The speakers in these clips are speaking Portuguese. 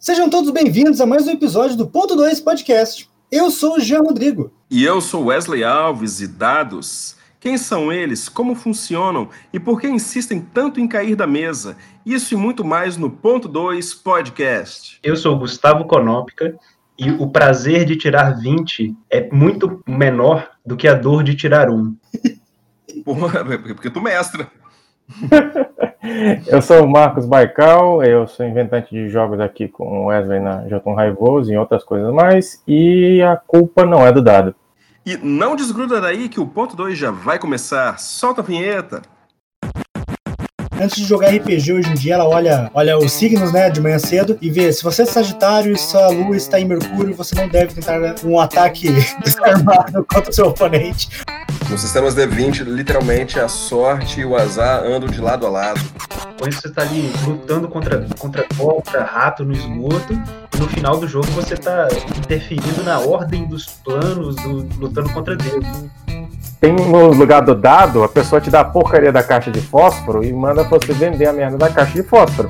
Sejam todos bem-vindos a mais um episódio do Ponto 2 Podcast. Eu sou o Jean Rodrigo. E eu sou Wesley Alves e dados. Quem são eles? Como funcionam? E por que insistem tanto em cair da mesa? Isso e muito mais no Ponto 2 Podcast. Eu sou Gustavo Conópica e o prazer de tirar 20 é muito menor do que a dor de tirar um. Porra, porque tu mestra. eu sou o Marcos Baikal, eu sou inventante de jogos aqui com o Wesley na Jotun Raivoso e outras coisas mais, e a culpa não é do dado. E não desgruda daí que o ponto 2 já vai começar. Solta a vinheta. Antes de jogar RPG hoje em dia, ela olha, olha os signos, né, de manhã cedo e vê se você é Sagitário e sua lua está em Mercúrio, você não deve tentar um ataque desarmado contra o seu oponente. Nos sistemas D20, literalmente a sorte e o azar andam de lado a lado. Quando você está ali lutando contra, contra cobra, rato no esgoto, e no final do jogo você está interferindo na ordem dos planos, do, lutando contra Deus. Tem no lugar do dado, a pessoa te dá a porcaria da caixa de fósforo e manda você vender a merda da caixa de fósforo.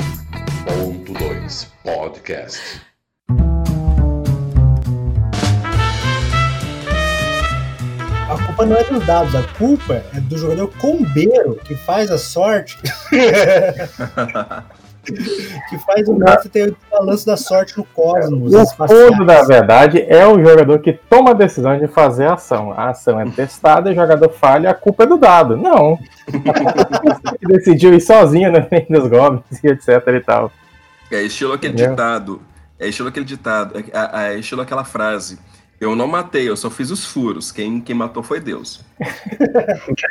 Ponto 2 Podcast. Culpa não é dos dados, a culpa é do jogador combeiro que faz a sorte. que faz o Meta ter o balanço da sorte no cosmos. O fundo da verdade é o jogador que toma a decisão de fazer a ação. A ação é testada, o jogador falha, a culpa é do dado. Não. que decidiu ir sozinho no meio dos goblins e etc e tal. É estilo aquele Entendeu? ditado. É estilo aquele ditado. É, é estilo aquela frase eu não matei, eu só fiz os furos. Quem, quem matou foi Deus.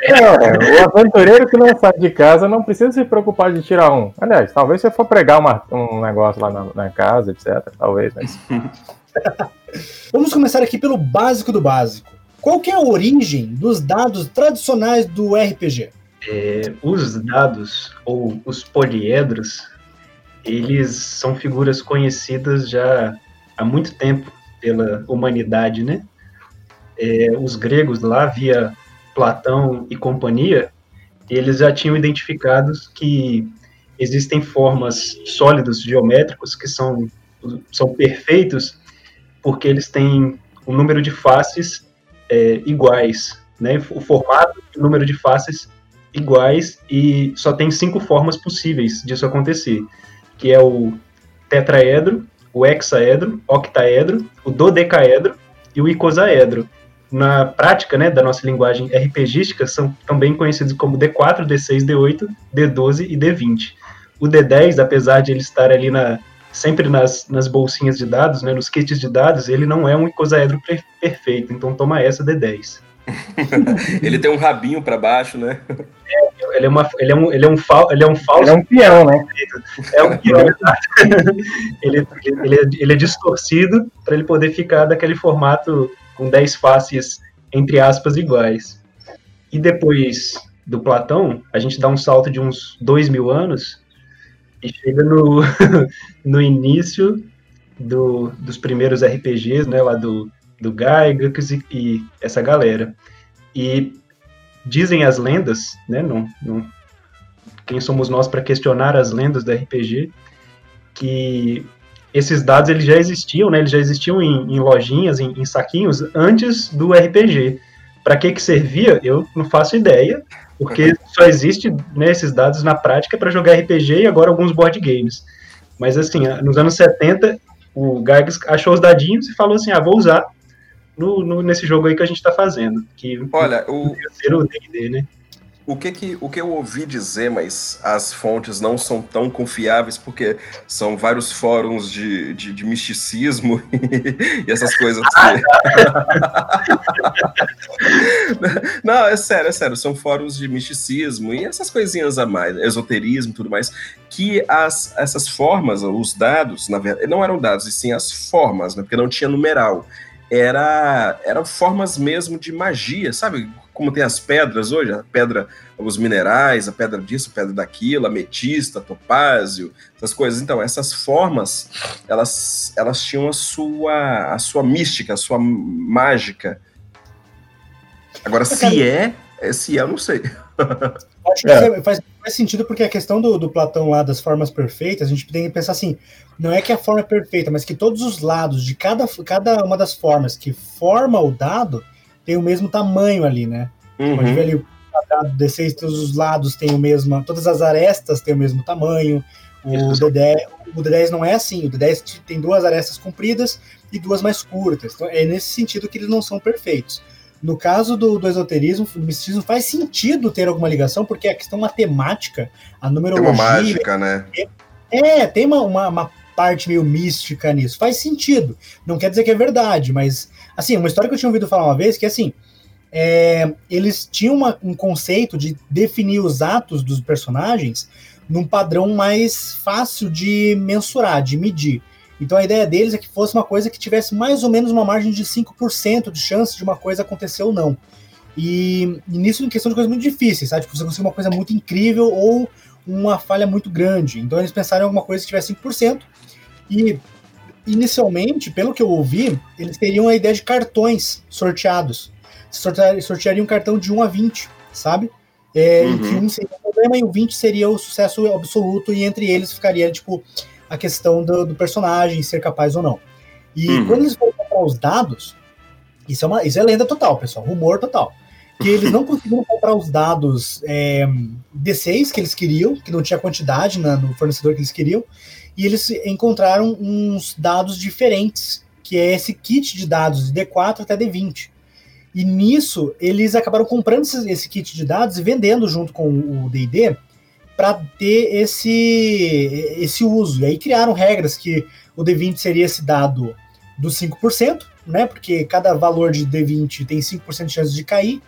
É, o aventureiro que não sai de casa não precisa se preocupar de tirar um. Aliás, talvez você for pregar uma, um negócio lá na, na casa, etc. Talvez, mas. Vamos começar aqui pelo básico do básico. Qual é a origem dos dados tradicionais do RPG? É, os dados, ou os poliedros, eles são figuras conhecidas já há muito tempo pela humanidade, né? É, os gregos lá, via Platão e companhia, eles já tinham identificado que existem formas sólidos geométricos que são, são perfeitos porque eles têm um número de faces é, iguais, né? O formato o número de faces iguais e só tem cinco formas possíveis disso acontecer, que é o tetraedro, o hexaedro, octaedro, o dodecaedro e o icosaedro. Na prática, né, da nossa linguagem RPGística, são também conhecidos como D4, D6, D8, D12 e D20. O D10, apesar de ele estar ali na, sempre nas, nas bolsinhas de dados, né, nos kits de dados, ele não é um icosaedro perfeito, então toma essa D10. ele tem um rabinho para baixo, né? É, ele é, uma, ele é um, ele é um, fal, ele é um falso. Ele é um peão, né? É um peão, ele, ele, é, ele é distorcido para ele poder ficar daquele formato com 10 faces, entre aspas, iguais. E depois do Platão, a gente dá um salto de uns dois mil anos e chega no, no início do, dos primeiros RPGs, né, lá do do Gygax e, e, essa galera. E dizem as lendas, né? Não, não, quem somos nós para questionar as lendas do RPG? Que esses dados eles já existiam, né? Eles já existiam em, em lojinhas, em, em, saquinhos antes do RPG. Para que que servia? Eu não faço ideia, porque só existe né, esses dados na prática para jogar RPG e agora alguns board games. Mas assim, nos anos 70, o Gygax achou os dadinhos e falou assim: "Ah, vou usar no, no, nesse jogo aí que a gente está fazendo. Que Olha, o, ser o D&D, né? O que, que, o que eu ouvi dizer, mas as fontes não são tão confiáveis, porque são vários fóruns de, de, de misticismo e essas coisas. Que... não, é sério, é sério. São fóruns de misticismo e essas coisinhas a mais, esoterismo e tudo mais, que as, essas formas, os dados, na verdade, não eram dados, e sim as formas, né, porque não tinha numeral era eram formas mesmo de magia, sabe? Como tem as pedras hoje, a pedra, os minerais, a pedra disso, a pedra daquilo, ametista, topázio, essas coisas. Então, essas formas, elas, elas tinham a sua, a sua mística, a sua mágica. Agora, se é, é, se é, eu não sei. Acho que é. faz, faz, sentido porque a questão do, do Platão lá das formas perfeitas, a gente tem que pensar assim, não é que a forma é perfeita, mas que todos os lados de cada, cada uma das formas que forma o dado tem o mesmo tamanho ali, né? Uhum. Pode ver ali o quadrado D6, todos os lados têm o mesmo, todas as arestas têm o mesmo tamanho. O D10, o D10 não é assim, o D10 tem duas arestas compridas e duas mais curtas. Então é nesse sentido que eles não são perfeitos. No caso do, do esoterismo, o misticismo faz sentido ter alguma ligação, porque a questão matemática, a numerologia. Tem uma mágica, né? É, tem uma, uma, uma, parte meio mística nisso. Faz sentido. Não quer dizer que é verdade, mas. Assim, uma história que eu tinha ouvido falar uma vez que assim. É, eles tinham uma, um conceito de definir os atos dos personagens num padrão mais fácil de mensurar, de medir. Então a ideia deles é que fosse uma coisa que tivesse mais ou menos uma margem de 5% de chance de uma coisa acontecer ou não. E, e nisso em questão de coisas muito difíceis, sabe? Tipo, você conseguir uma coisa muito incrível ou uma falha muito grande. Então eles pensaram em alguma coisa que tivesse 5%. E inicialmente, pelo que eu ouvi, eles teriam a ideia de cartões sorteados. Sorteariam um cartão de 1 a 20, sabe? É, uhum. Em que um seria o problema e o 20 seria o sucesso absoluto, e entre eles ficaria, tipo, a questão do, do personagem ser capaz ou não. E uhum. quando eles foram comprar os dados, isso é, uma, isso é lenda total, pessoal, rumor total. Que eles não conseguiram comprar os dados é, D6 que eles queriam, que não tinha quantidade na, no fornecedor que eles queriam, e eles encontraram uns dados diferentes, que é esse kit de dados de D4 até D20. E nisso, eles acabaram comprando esse, esse kit de dados e vendendo junto com o D&D para ter esse, esse uso. E aí criaram regras que o D20 seria esse dado dos 5%, né? Porque cada valor de D20 tem 5% de chance de cair.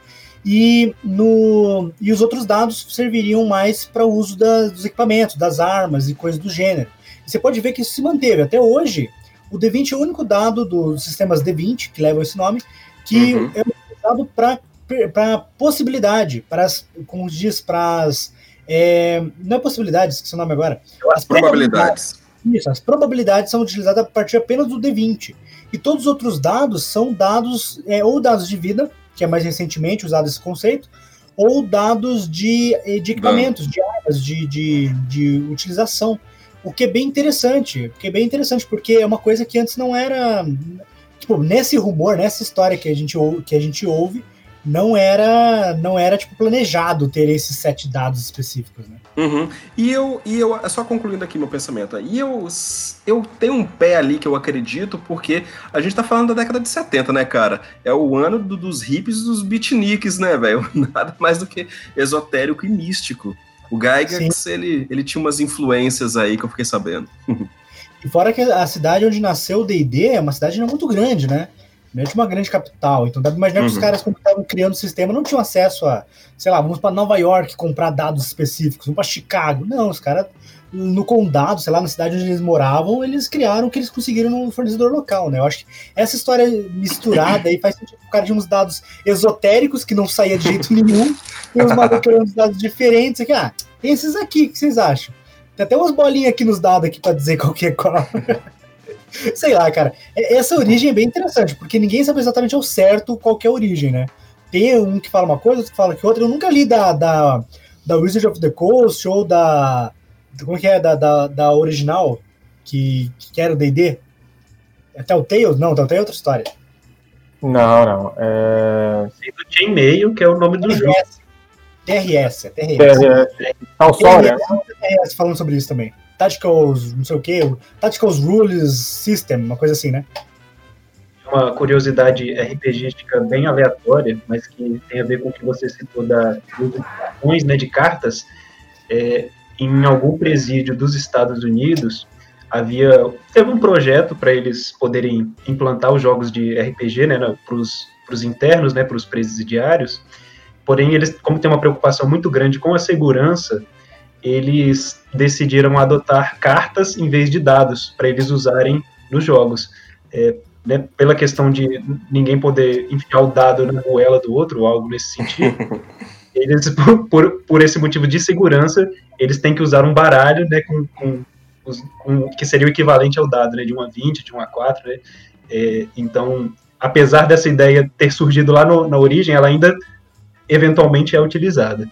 E, no, e os outros dados serviriam mais para o uso da, dos equipamentos, das armas e coisas do gênero. E você pode ver que isso se manteve. Até hoje, o D20 é o único dado dos sistemas D20, que levam esse nome, que uhum. é utilizado para possibilidade, para como diz, para as é, não é possibilidades, que o nome agora. As probabilidades. Isso, as probabilidades são utilizadas a partir apenas do D20. E todos os outros dados são dados, é, ou dados de vida, que é mais recentemente usado esse conceito, ou dados de, de equipamentos, de armas, de, de, de utilização. O que é bem interessante, o que é bem interessante, porque é uma coisa que antes não era. Tipo, nesse rumor, nessa história que a gente, que a gente ouve, não era não era tipo planejado ter esses sete dados específicos, né? Uhum. E eu e eu só concluindo aqui meu pensamento, e eu eu tenho um pé ali que eu acredito porque a gente tá falando da década de 70, né, cara? É o ano do, dos hippies e dos beatniks, né, velho? Nada mais do que esotérico e místico. O Gygax, ele, ele tinha umas influências aí que eu fiquei sabendo. e fora que a cidade onde nasceu o D&D é uma cidade não muito grande, né? De uma grande capital. Então dá pra imaginar uhum. que os uhum. caras, quando estavam criando o sistema, não tinham acesso a, sei lá, vamos para Nova York comprar dados específicos, vamos para Chicago. Não, os caras, no condado, sei lá, na cidade onde eles moravam, eles criaram o que eles conseguiram no fornecedor local, né? Eu acho que essa história misturada aí faz sentido. O cara tinha uns dados esotéricos que não saía de jeito nenhum, e os malucos uns dados diferentes. Aqui, ah, tem esses aqui, o que vocês acham? Tem até umas bolinhas aqui nos dados aqui para dizer qual que é qual. Sei lá, cara. Essa origem é bem interessante, porque ninguém sabe exatamente ao certo qual é a origem, né? Tem um que fala uma coisa, outro que fala que outra. Eu nunca li da, da, da Wizard of the Coast ou da. Como é que é? Da, da, da original, que, que era o DD. É Telltale? Não, Telltale é outra história. Não, não. É... Sei do Chainmail, que é o nome do jogo. TRS, é TRS. TRS. Talsória. TRS falando sobre isso também. Tacticals, não sei o que, Tacticals Rules System, uma coisa assim, né? Uma curiosidade RPGística bem aleatória, mas que tem a ver com o que você citou da, dos né, de cartas. É, em algum presídio dos Estados Unidos, havia teve um projeto para eles poderem implantar os jogos de RPG né, para os internos, né, para os presidiários. Porém, eles, como tem uma preocupação muito grande com a segurança eles decidiram adotar cartas em vez de dados para eles usarem nos jogos. É, né, pela questão de ninguém poder enfiar o dado na goela do outro, ou algo nesse sentido, eles, por, por esse motivo de segurança, eles têm que usar um baralho né, com, com, com que seria o equivalente ao dado, né, de 1 a 20, de 1 a 4. Né, é, então, apesar dessa ideia ter surgido lá no, na origem, ela ainda eventualmente é utilizada.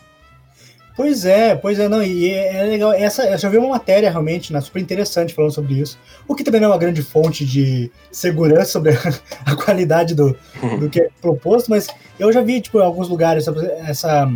Pois é, pois é, não, e é legal. Essa, eu já vi uma matéria realmente, né, super interessante falando sobre isso. O que também não é uma grande fonte de segurança sobre a, qualidade do, do que é proposto, mas eu já vi, tipo, em alguns lugares essa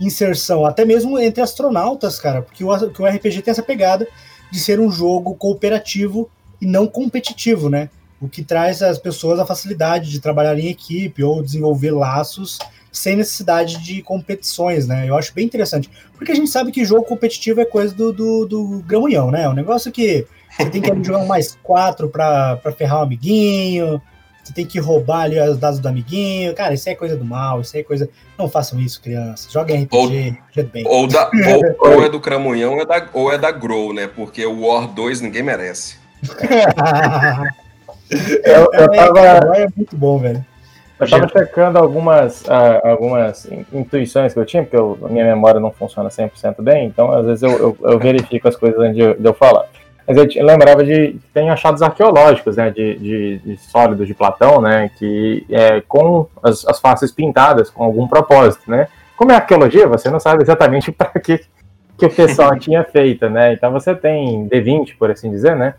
inserção, até mesmo entre astronautas, cara, porque o, o RPG tem essa pegada de ser um jogo cooperativo e não competitivo, né? O que traz às pessoas a facilidade de trabalhar em equipe ou desenvolver laços sem necessidade de competições, né? Eu acho bem interessante. Porque a gente sabe que jogo competitivo é coisa do, do, do gramunhão, né? É um negócio que você tem que jogar um mais quatro pra, pra ferrar o amiguinho, você tem que roubar ali os dados do amiguinho. Cara, isso é coisa do mal, isso é coisa. Não façam isso, crianças. Joguem RPG, ou, RPG bem. Ou, da, ou, ou, é do Cramunhão ou é da, ou é da Grow, né? Porque o War 2 ninguém merece. eu, eu tava... é, é muito bom, velho. Eu estava checando algumas, uh, algumas intuições que eu tinha, porque eu, a minha memória não funciona 100% bem, então às vezes eu, eu, eu verifico as coisas antes de, de, eu falar. Mas eu, eu lembrava de tem achados arqueológicos, né, de, de, de sólidos de Platão, né, que é com as, as faces pintadas com algum propósito, né. Como é arqueologia, você não sabe exatamente para que que o pessoal tinha feito, né. Então você tem D20, por assim dizer, né,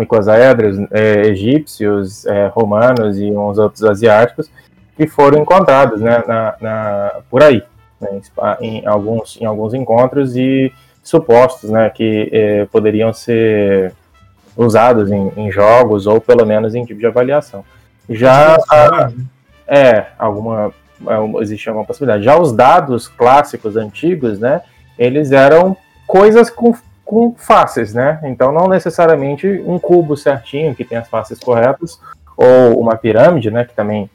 icosaedros é, egípcios, é, romanos e uns outros asiáticos que foram encontrados né, na, na por aí, né, em, alguns, em alguns encontros e supostos né, que é, poderiam ser usados em, em, jogos ou pelo menos em tipo de avaliação. Já a, é alguma é, existe alguma possibilidade. Já os dados clássicos antigos, né, eles eram coisas com com faces, né? Então não necessariamente um cubo certinho que tem as faces corretas ou uma pirâmide, né? Que também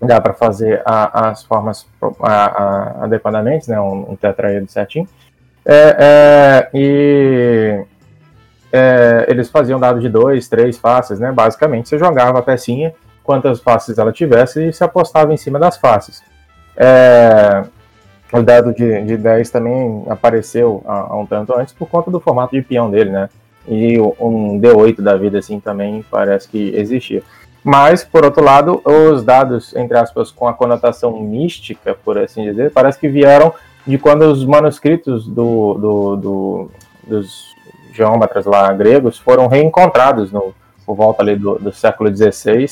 dá para fazer a, as formas a, a, adequadamente, né? Um, um tetraedro certinho. É, é, e é, eles faziam dado de dois, três faces, né? Basicamente você jogava a pecinha quantas faces ela tivesse e se apostava em cima das faces. É, o dado de, de 10 também apareceu há, há, um tanto antes por conta do formato de peão dele, né? E um D8 da vida, assim, também parece que existia. Mas, por outro lado, os dados, entre aspas, com a conotação mística, por assim dizer, parece que vieram de quando os manuscritos do, do, do dos geômetras lá gregos foram reencontrados no, por volta ali do, do século XVI.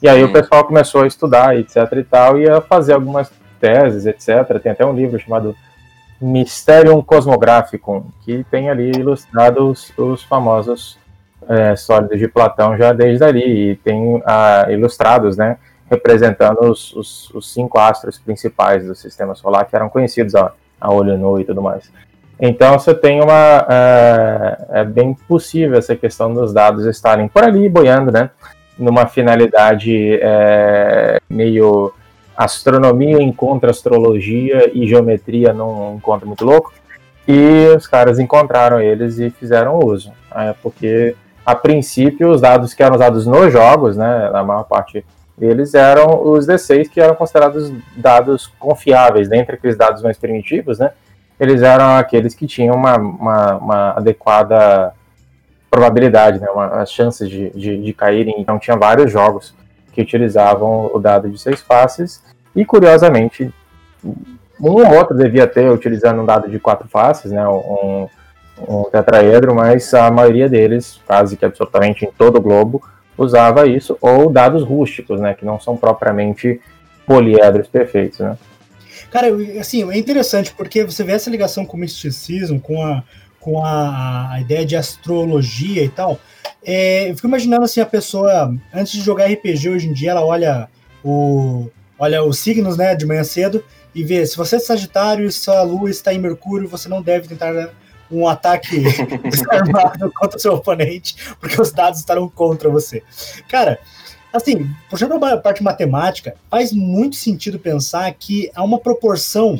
E aí o pessoal começou a estudar, etc e tal, e a fazer algumas teses, etc. Tem até um livro chamado Mysterium Cosmographicum, que tem ali ilustrado os, os famosos é, sólidos de Platão já desde ali, e tem ah, ilustrados, né, representando os, os, os, cinco astros principais do sistema solar, que eram conhecidos a, a olho nu e tudo mais. Então você tem uma. É, é, bem possível essa questão dos dados estarem por ali boiando, né? Numa finalidade é, meio astronomia encontra astrologia e geometria num encontro muito louco. E os caras encontraram eles e fizeram uso. É, porque, a princípio, os dados que eram usados nos jogos, né, a maior parte deles eram os D6 que eram considerados dados confiáveis. Dentre aqueles dados mais primitivos, né, eles eram aqueles que tinham uma, uma, uma adequada probabilidade, né, uma, as chances de, de, de caírem. Então, tinha vários jogos que utilizavam o dado de seis faces, e curiosamente, um ou outro devia ter utilizando um dado de quatro faces, né, um, um tetraedro, mas a maioria deles, quase que absolutamente em todo o globo, usava isso, ou dados rústicos, né, que não são propriamente poliedros perfeitos, né. Cara, assim, é interessante porque você vê essa ligação com o misticismo, com a, com a, a ideia de astrologia e tal, é, eu fico imaginando assim, a pessoa, antes de jogar RPG hoje em dia, ela olha o olha os signos né, de manhã cedo e vê se você é Sagitário e sua lua está em Mercúrio, você não deve tentar um ataque armado contra o seu oponente, porque os dados estarão contra você. Cara, assim, puxando a parte matemática, faz muito sentido pensar que há uma proporção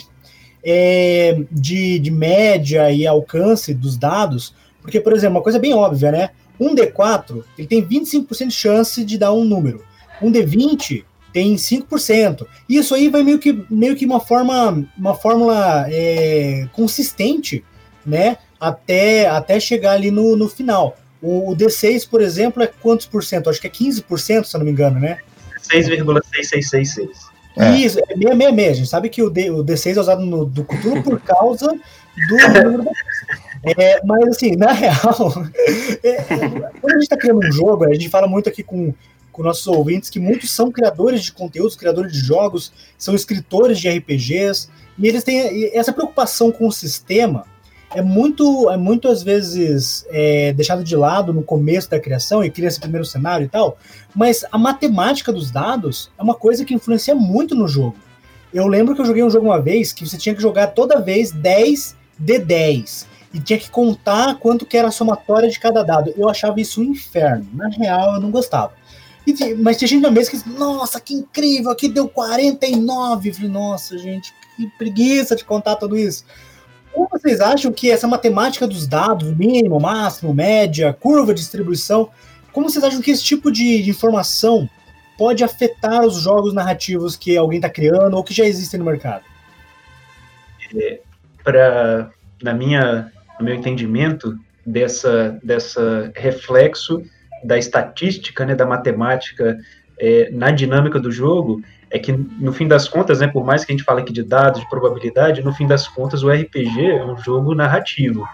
é, de, de média e alcance dos dados, porque, por exemplo, uma coisa bem óbvia, né? Um D4 ele tem 25% de chance de dar um número. Um D20 tem 5%. Isso aí vai meio que, meio que uma forma, uma fórmula é, consistente, né? Até, até chegar ali no, no final. O, o, D6, por exemplo, é quantos por cento? Acho que é 15%, se eu não me engano, né? 6,6666. É. Isso, é 666. A gente sabe que o, D, o D6 é usado no, do Cthulhu por causa do número da é, mas assim, na real, é, é, quando a gente está criando um jogo, a gente fala muito aqui com, com nossos ouvintes que muitos são criadores de conteúdos, criadores de jogos, são escritores de RPGs, e eles têm essa preocupação com o sistema é muito, é muito às vezes é, deixado de lado no começo da criação e cria esse primeiro cenário e tal, mas a matemática dos dados é uma coisa que influencia muito no jogo. Eu lembro que eu joguei um jogo uma vez que você tinha que jogar toda vez 10 de 10 e tinha que contar quanto que era a somatória de cada dado. Eu achava isso um inferno. Na real, eu não gostava. E, mas tinha gente na mesa que disse, nossa, que incrível, aqui deu 49. Eu falei, nossa, gente, que preguiça de contar tudo isso. Como vocês acham que essa matemática dos dados, mínimo, máximo, média, curva de distribuição, como vocês acham que esse tipo de, de informação pode afetar os jogos narrativos que alguém está criando ou que já existem no mercado? É, para na minha, no meu entendimento dessa dessa reflexo da estatística, né, da matemática é, na dinâmica do jogo, é que no fim das contas, né, por mais que a gente fale aqui de dados, de probabilidade, no fim das contas o RPG é um jogo narrativo.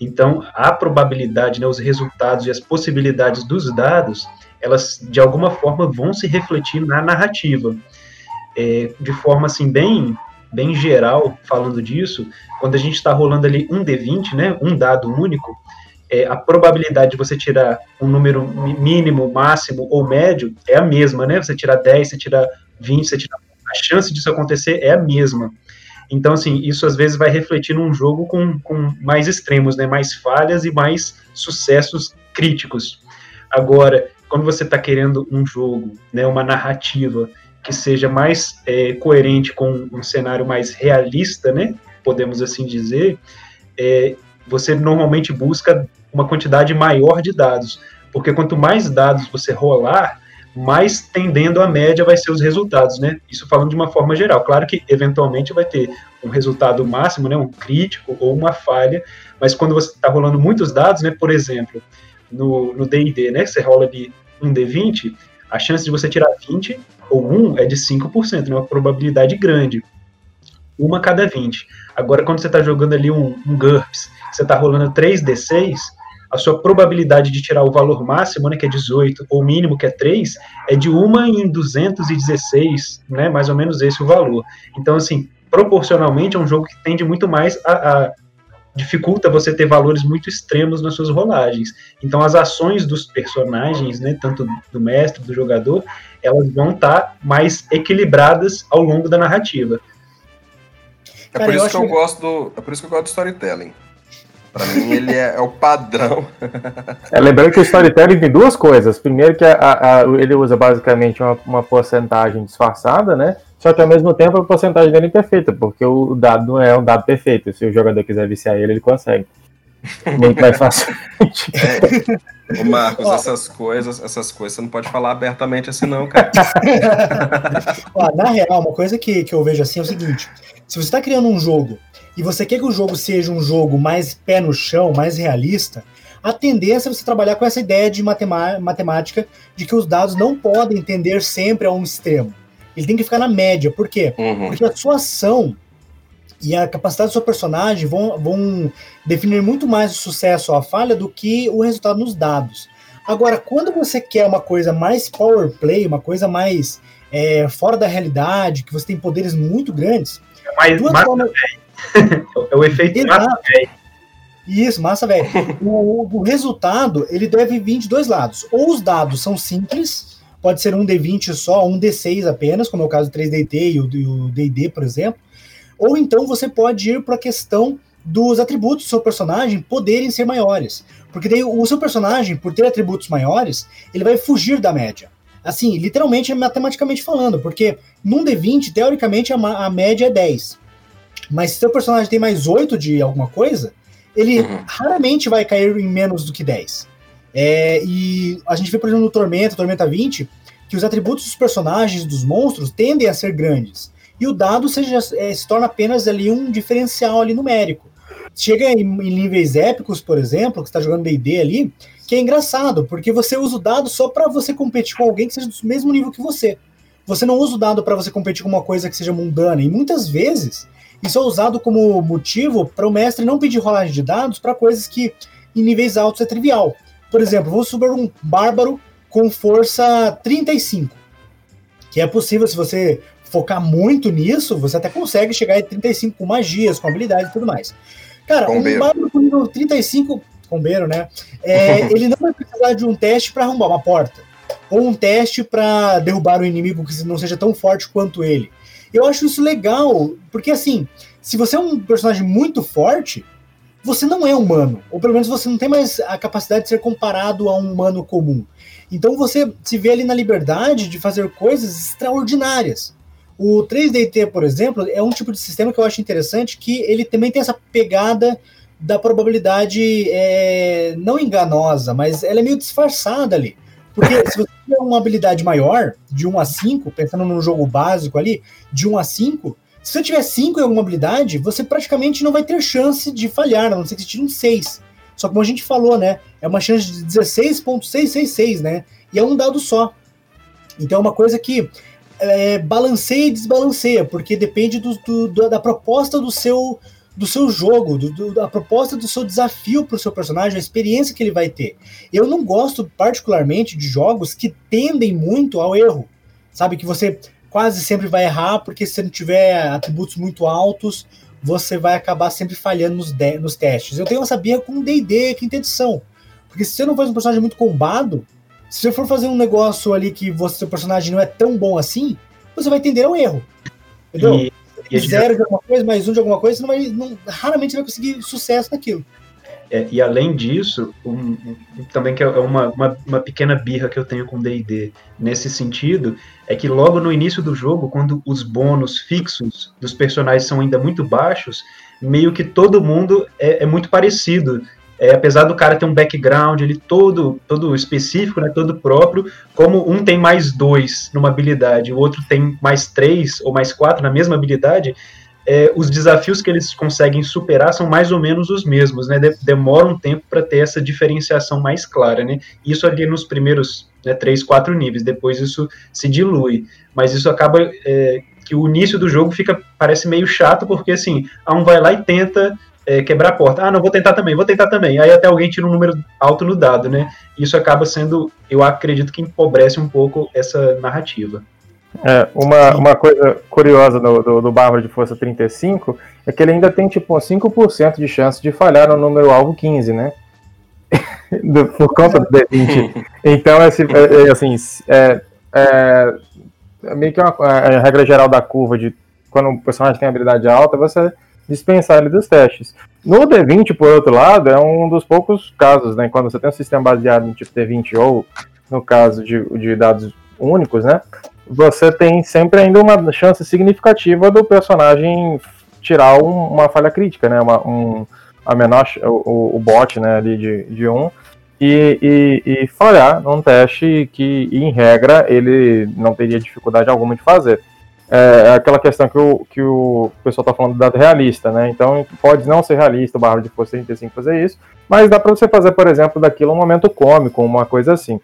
Então, a probabilidade, né, os resultados e as possibilidades dos dados, elas de alguma forma vão se refletir na narrativa. É, de forma assim bem bem geral, falando disso, quando a gente está rolando ali um D20, né, um dado único, é, a probabilidade de você tirar um número mínimo, máximo ou médio é a mesma, né? Você tirar 10, você tirar 20, você tirar. A chance disso acontecer é a mesma. Então, assim, isso às vezes vai refletir num jogo com, com mais extremos, né? Mais falhas e mais sucessos críticos. Agora, quando você está querendo um jogo, né, uma narrativa que seja mais é, coerente com um cenário mais realista, né? Podemos assim dizer, é, você normalmente busca uma quantidade maior de dados, porque quanto mais dados você rolar, mais tendendo à média vai ser os resultados, né? Isso falando de uma forma geral. Claro que eventualmente vai ter um resultado máximo, né, um crítico ou uma falha, mas quando você está rolando muitos dados, né, por exemplo, no D&D, né, você rola de um D20, a chance de você tirar 20 ou 1 é de 5%, né, uma probabilidade grande. Uma a cada 20. Agora, quando você está jogando ali um, um GURPS, você está rolando 3D6, a sua probabilidade de tirar o valor máximo, né, que é 18, ou mínimo, que é 3, é de 1 em 216, né, mais ou menos esse o valor. Então, assim, proporcionalmente é um jogo que tende muito mais a, a dificulta você ter valores muito extremos nas suas rolagens. Então, as ações dos personagens, né, tanto do mestre, do jogador, elas vão estar tá mais equilibradas ao longo da narrativa. É por Cara, isso que eu gosto do, é por isso que eu gosto do storytelling. Para mim, ele é, é, o padrão. É, lembrando que o storytelling tem duas coisas. Primeiro, que a, a, ele usa basicamente uma, uma porcentagem disfarçada, né? Só que ao mesmo tempo a porcentagem dele é perfeita, porque o dado não é um dado perfeito. Se o jogador quiser viciar ele, ele consegue. Muito mais fácil. É. Ô Marcos, essas coisas, essas coisas você não pode falar abertamente assim, não, cara. Ó, na real, uma coisa que, que eu vejo assim é o seguinte: se você está criando um jogo e você quer que o jogo seja um jogo mais pé no chão, mais realista, a tendência é você trabalhar com essa ideia de matemática de que os dados não podem tender sempre a um extremo. Ele tem que ficar na média. Por quê? Uhum. Porque a sua ação e a capacidade do seu personagem vão, vão definir muito mais o sucesso ou a falha do que o resultado nos dados. Agora, quando você quer uma coisa mais power play, uma coisa mais é, fora da realidade, que você tem poderes muito grandes. É mais massa, formas... é o efeito Exato. massa, velho. Isso, massa, velho. o, o resultado, ele deve vir de dois lados. Ou os dados são simples, pode ser um D20 só, um D6 apenas, como é o caso do 3DT e o D&D, por exemplo. Ou então você pode ir para a questão dos atributos do seu personagem poderem ser maiores. Porque daí o seu personagem, por ter atributos maiores, ele vai fugir da média. Assim, literalmente, matematicamente falando, porque num D20, teoricamente, a, a média é 10. Mas se seu personagem tem mais 8 de alguma coisa, ele uhum. raramente vai cair em menos do que 10. É, e a gente vê, por exemplo, no Tormenta, Tormenta 20, que os atributos dos personagens, dos monstros, tendem a ser grandes. E o dado seja, é, se torna apenas ali um diferencial ali numérico. Chega em, em níveis épicos, por exemplo, que está jogando D&D ali, que é engraçado, porque você usa o dado só para você competir com alguém que seja do mesmo nível que você. Você não usa o dado para você competir com uma coisa que seja mundana. E muitas vezes Isso é usado como motivo para o mestre não pedir rolagem de dados para coisas que em níveis altos é trivial. Por exemplo, vou subir um bárbaro com força 35, que é possível se você focar muito nisso, você até consegue chegar em 35 com magias, com habilidades e tudo mais. Cara, Combeiro. um bárbaro com nível 35, combeiro, né? É, ele não vai precisar de um teste para arrombar uma porta. Ou um teste para derrubar o inimigo que não seja tão forte quanto ele. Eu acho isso legal, porque assim, se você é um personagem muito forte, você não é humano. Ou pelo menos você não tem mais a capacidade de ser comparado a um humano comum. Então você se vê ali na liberdade de fazer coisas extraordinárias. O 3DT, por exemplo, é um tipo de sistema que eu acho interessante, que ele também tem essa pegada da probabilidade é, não enganosa, mas ela é meio disfarçada ali. Porque se você tiver uma habilidade maior, de 1 a 5, pensando no jogo básico ali, de 1 a 5, se você tiver 5 em alguma habilidade, você praticamente não vai ter chance de falhar, a não ser que você tire um 6. Só que como a gente falou, né? É uma chance de 16.666, né? E é um dado só. Então é uma coisa que é, balanceia e desbalanceia, porque depende do, do- da proposta do seu do seu jogo, do, do- da proposta do seu desafio para o seu personagem, a experiência que ele vai ter. Eu não gosto particularmente de jogos que tendem muito ao erro, sabe? Que você quase sempre vai errar, porque se você não tiver atributos muito altos, você vai acabar sempre falhando nos, nos testes. Eu tenho essa birra com D&D, quinta edição, porque se você não faz um personagem muito combado, se você for fazer um negócio ali que você, seu personagem não é tão bom assim, você vai tender ao erro. Entendeu? E, e zero de alguma coisa, mais um de alguma coisa, você não vai, não- raramente vai conseguir sucesso naquilo. É, e além disso, um- um- também que é uma, uma, uma pequena birra que eu tenho com D&D nesse sentido, é que logo no início do jogo, quando os bônus fixos dos personagens são ainda muito baixos, meio que todo mundo é, é muito parecido. É, apesar do cara ter um background ele todo, todo específico, né, todo próprio, como um tem mais dois numa habilidade, o outro tem mais três ou mais quatro na mesma habilidade, é, os desafios que eles conseguem superar são mais ou menos os mesmos, né? De- demora um tempo para ter essa diferenciação mais clara, né? Isso ali nos primeiros né, três, quatro níveis, depois isso se dilui, mas isso acaba é, que o início do jogo fica parece meio chato porque assim, a um vai lá e tenta é, quebrar a porta, ah, não vou tentar também, vou tentar também, aí até alguém tira um número alto no dado, né? Isso acaba sendo, eu acredito que empobrece um pouco essa narrativa. É, uma, uma coisa curiosa do, do, do Bárbaro de Força 35 é que ele ainda tem tipo uns 5% de chance de falhar no número alvo 15, né? Do- por conta do D20. Então, esse, é, é, assim, é, é, é meio que uma é a regra geral da curva de quando o personagem tem habilidade alta, você dispensar ele dos testes. No D20, por outro lado, é um dos poucos casos, né? Quando você tem um sistema baseado em tipo D20 ou no caso de, de dados únicos, né? Você tem sempre ainda uma chance significativa do personagem tirar um- uma falha crítica, né? Uma, um, a menor, o, o bot, né, ali de, de um, e, e, e falhar num teste que, em regra, ele não teria dificuldade alguma de fazer. É, é aquela questão que o, que o pessoal está falando do dado realista, né? Então pode não ser realista o barra de força 35 fazer isso, mas dá para você fazer, por exemplo, daquilo um momento cômico, uma coisa assim.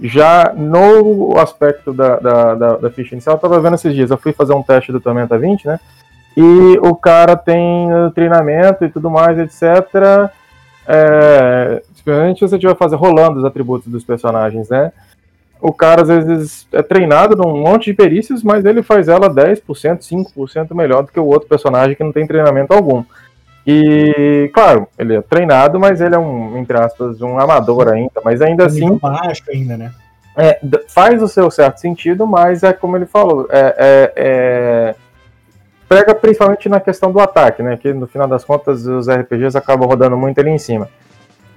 Já no aspecto da, da, da, da ficha inicial, eu estava vendo esses dias, eu fui fazer um teste do Tormenta 20, né? E o cara tem uh, treinamento e tudo mais, etc. É, principalmente se você estiver fazer rolando os atributos dos personagens, né? O cara às vezes é treinado num monte de perícias, mas ele faz ela 10%, 5% melhor do que o outro personagem que não tem treinamento algum. E, claro, ele é treinado, mas ele é um, entre aspas, um amador ainda, mas ainda assim Nível baixo ainda, né? é, faz o seu certo sentido, mas é como ele falou, é, é- é- pega principalmente na questão do ataque, né? Que no final das contas os RPGs acabam rodando muito ali em cima.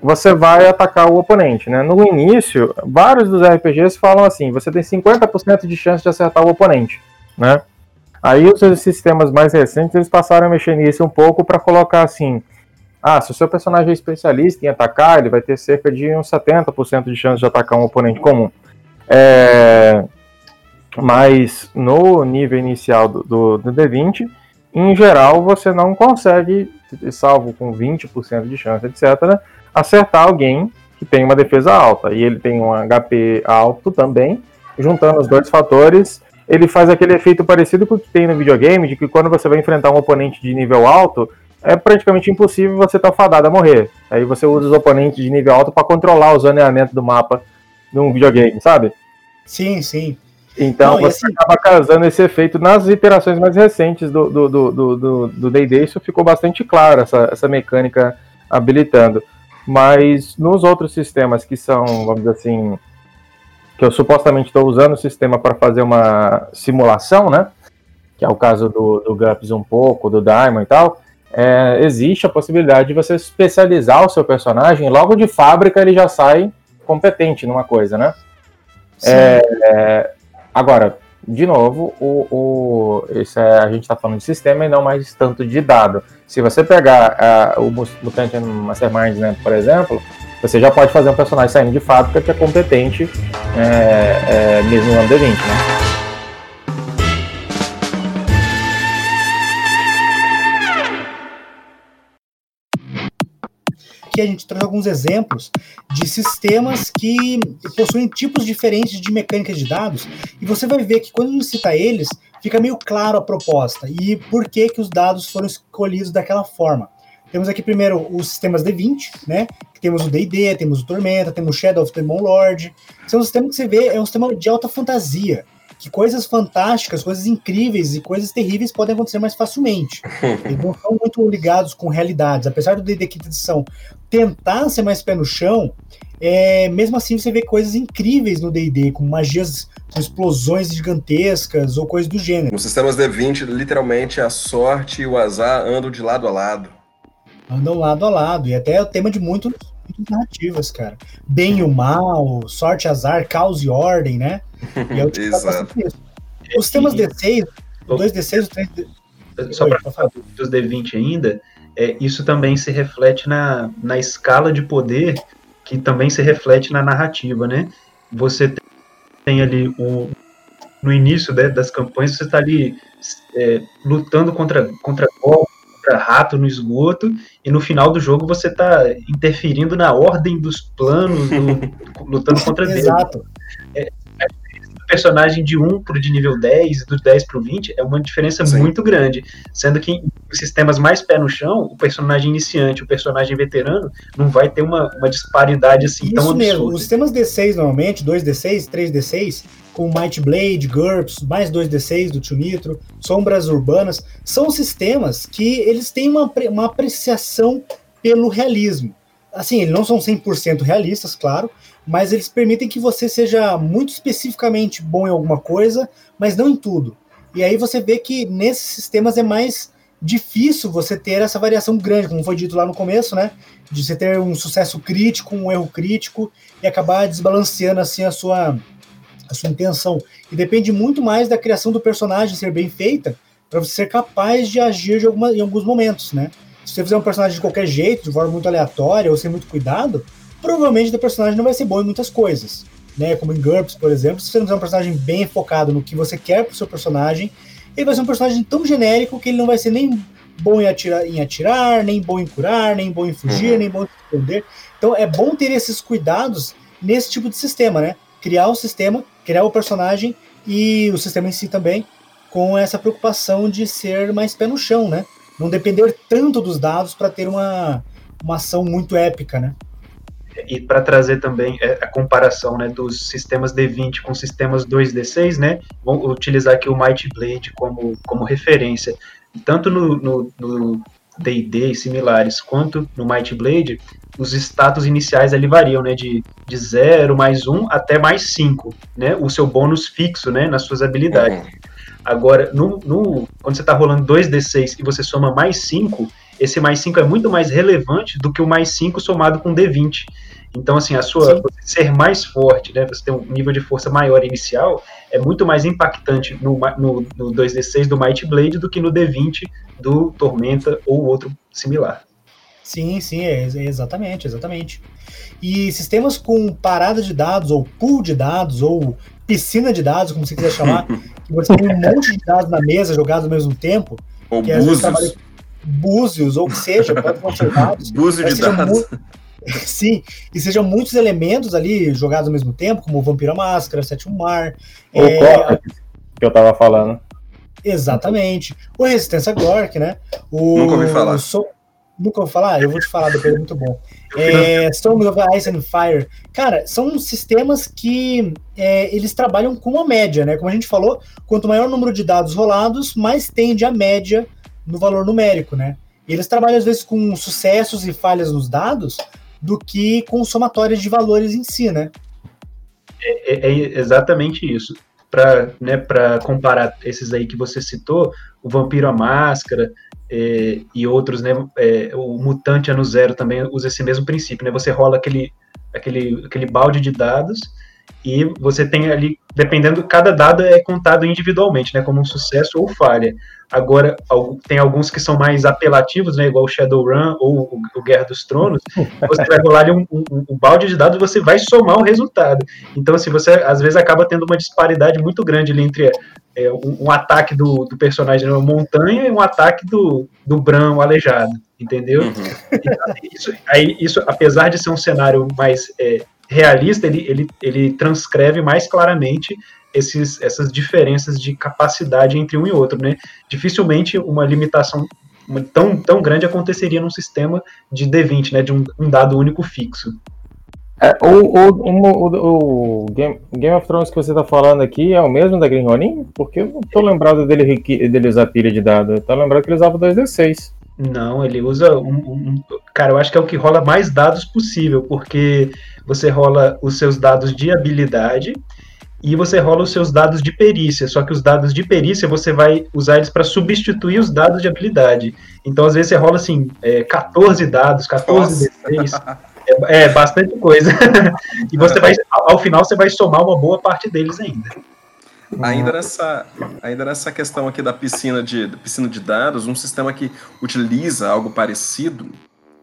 Você vai atacar o oponente, né? No início, vários dos RPGs falam assim: você tem 50% de chance de acertar o oponente, né? Aí os sistemas mais recentes eles passaram a mexer nisso um pouco para colocar assim: ah, se o seu personagem é especialista em atacar, ele vai ter cerca de uns 70% de chance de atacar um oponente comum. É, mas no nível inicial do, do, do D20, em geral, você não consegue, salvo com 20% de chance, etc., acertar alguém que tem uma defesa alta. E ele tem um HP alto também. Juntando os dois fatores, ele faz aquele efeito parecido com o que tem no videogame, de que quando você vai enfrentar um oponente de nível alto, é praticamente impossível você estar tá fadado a morrer. Aí você usa os oponentes de nível alto para controlar o zoneamento do mapa num videogame, sabe? Sim, sim. Então Não, você assim... acaba causando esse efeito nas iterações mais recentes do D&D, do, do, do, do isso ficou bastante claro, essa, essa mecânica habilitando. Mas nos outros sistemas que são, vamos dizer assim, que eu supostamente estou usando o sistema para fazer uma simulação, né? Que é o caso do, do GUPS um pouco, do Diamond e tal. É, existe a possibilidade de você especializar o seu personagem, logo de fábrica ele já sai competente numa coisa, né? É, é, agora, de novo, o, o, esse é, a gente está falando de sistema e não mais tanto de dado. Se você pegar o Mutant Mastermind, né, por exemplo, você já pode fazer um personagem saindo de fábrica que é competente é, é, mesmo no ano D20, né? Aqui a gente traz alguns exemplos de sistemas que possuem tipos diferentes de mecânica de dados, e você vai ver que quando a gente cita eles, fica meio claro a proposta e por que, que os dados foram escolhidos daquela forma. Temos aqui primeiro os sistemas D20, né? Temos o D&D, temos o Tormenta, temos o Shadow of the Moon Lord. São um sistemas que você vê, é um sistema de alta fantasia que coisas fantásticas, coisas incríveis e coisas terríveis podem acontecer mais facilmente. Eles não são muito ligados com realidades. Apesar do D&D quinta edição tentar ser mais pé no chão, é, mesmo assim você vê coisas incríveis no D&D, com magias, com explosões gigantescas ou coisas do gênero. Nos sistemas D20, literalmente a sorte e o azar andam de lado a lado. Andam lado a lado, e até é o tema de muitos, muitas narrativas, cara. Bem e o mal, sorte, azar, caos e ordem, né? E é o Exato. Os temas D6, o 2D6, o 3D... Só para falar dos D20 ainda, é, isso também se reflete na, na escala de poder que também se reflete na narrativa, né? Você tem ali o no início né, das campanhas você está ali é, lutando contra contra contra rato no esgoto e no final do jogo você está interferindo na ordem dos planos, do, lutando contra Exato. Personagem de 1 pro de nível 10, do 10 pro 20, é uma diferença Sim. muito grande. Sendo que em sistemas mais pé no chão, o personagem iniciante, o personagem veterano, não vai ter uma, uma disparidade assim Isso tão absurda. mesmo, os sistemas D6 normalmente, 2D6, 3D6, com Might Blade, GURPS, mais 2D6 do Tio Nitro, Sombras Urbanas, são sistemas que eles têm uma, uma apreciação pelo realismo. Assim, eles não são 100% realistas, claro, mas eles permitem que você seja muito especificamente bom em alguma coisa, mas não em tudo. E aí você vê que nesses sistemas é mais difícil você ter essa variação grande, como foi dito lá no começo, né? De você ter um sucesso crítico, um erro crítico e acabar desbalanceando assim a sua a sua intenção. E depende muito mais da criação do personagem ser bem feita para você ser capaz de agir de alguma, em alguns momentos, né? Se você fizer um personagem de qualquer jeito, de forma muito aleatória ou sem muito cuidado, provavelmente o personagem não vai ser bom em muitas coisas. Né, como em GURPS, por exemplo, se você não fizer um personagem bem focado no que você quer pro seu personagem, ele vai ser um personagem tão genérico que ele não vai ser nem bom em atirar, em atirar nem bom em curar, nem bom em fugir, uhum. nem bom em esconder. Então é bom ter esses cuidados nesse tipo de sistema, né? Criar o sistema, criar o personagem e o sistema em si também, com essa preocupação de ser mais pé no chão, né? Não depender tanto dos dados para ter uma, uma ação muito épica, né? E para trazer também é, a comparação né, dos sistemas D20 com sistemas 2D6, né, vou utilizar aqui o Might Blade como, como referência. Tanto no D&D e similares, quanto no Might Blade, os status iniciais ali variam, né, de, de 0 mais 1 até mais 5, né, o seu bônus fixo, né, nas suas habilidades. Uhum. Agora, no, no, quando você está rolando 2D6 e você soma mais 5, esse mais 5 é muito mais relevante do que o mais 5 somado com D20. Então, assim, a sua ser mais forte, né? Você ter um nível de força maior inicial é muito mais impactante no, no, no 2D6 do Might Blade do que no D20 do Tormenta ou outro similar. Sim, sim, é, exatamente, exatamente. E sistemas com parada de dados, ou pool de dados, ou piscina de dados, como você quiser chamar, que você tem um monte de dados na mesa jogados ao mesmo tempo. Ou búzios búzios, ou que seja, pode ser dados. Búzio de dados. Sim, e sejam muitos elementos ali jogados ao mesmo tempo, como Vampira Máscara, Sétimo Mar. Ou é... que eu tava falando. Exatamente. O Resistência Gork, né? O, Nunca ouvi falar. o So- Nunca ouvi falar? Eu vou te falar depois, é muito bom. É, Song of Ice and Fire. Cara, são sistemas que é, eles trabalham com a média, né? Como a gente falou, quanto maior o número de dados rolados, mais tende a média no valor numérico, né? Eles trabalham às vezes com sucessos e falhas nos dados do que com somatórias de valores em si, né? É, é exatamente isso. Para né, comparar esses aí que você citou, o Vampiro à Máscara é, e outros, né, é, o Mutante Ano Zero também usa esse mesmo princípio, né? Você rola aquele, aquele, aquele balde de dados e você tem ali, dependendo, cada dado é contado individualmente, né, como um sucesso ou falha. Agora, tem alguns que são mais apelativos, né, igual o Shadowrun ou o, Guerra dos Tronos, você vai rolar ali um, um, um balde de dados e você vai somar o resultado. Então, assim, você às vezes acaba tendo uma disparidade muito grande ali entre é, um, um ataque do, do personagem na montanha e um ataque do, do Bran, aleijado, entendeu? Uhum. Isso, aí, isso, apesar de ser um cenário mais é, realista, ele, ele, ele transcreve mais claramente esses, essas diferenças de capacidade entre um e outro, né? Dificilmente uma limitação tão, tão grande aconteceria num sistema de D20, né? De um, um dado único fixo. É, o, o, o, o, Game, Game of Thrones que você tá falando aqui é o mesmo da Green Ronin? Porque eu não tô lembrado dele, dele usar pilha de dado. Eu tô lembrado que ele usava 2D6. Não, ele usa um, um- Cara, eu acho que é o que rola mais dados possível, porque você rola os seus dados de habilidade e você rola os seus dados de perícia. Só que os dados de perícia você vai usar eles para substituir os dados de habilidade. Então, às vezes, você rola assim, é, 14 dados, 14 D6. É, é bastante coisa. e você vai, ao final, você vai somar uma boa parte deles ainda. Ainda nessa, ainda nessa questão aqui da piscina de, da piscina de dados, um sistema que utiliza algo parecido,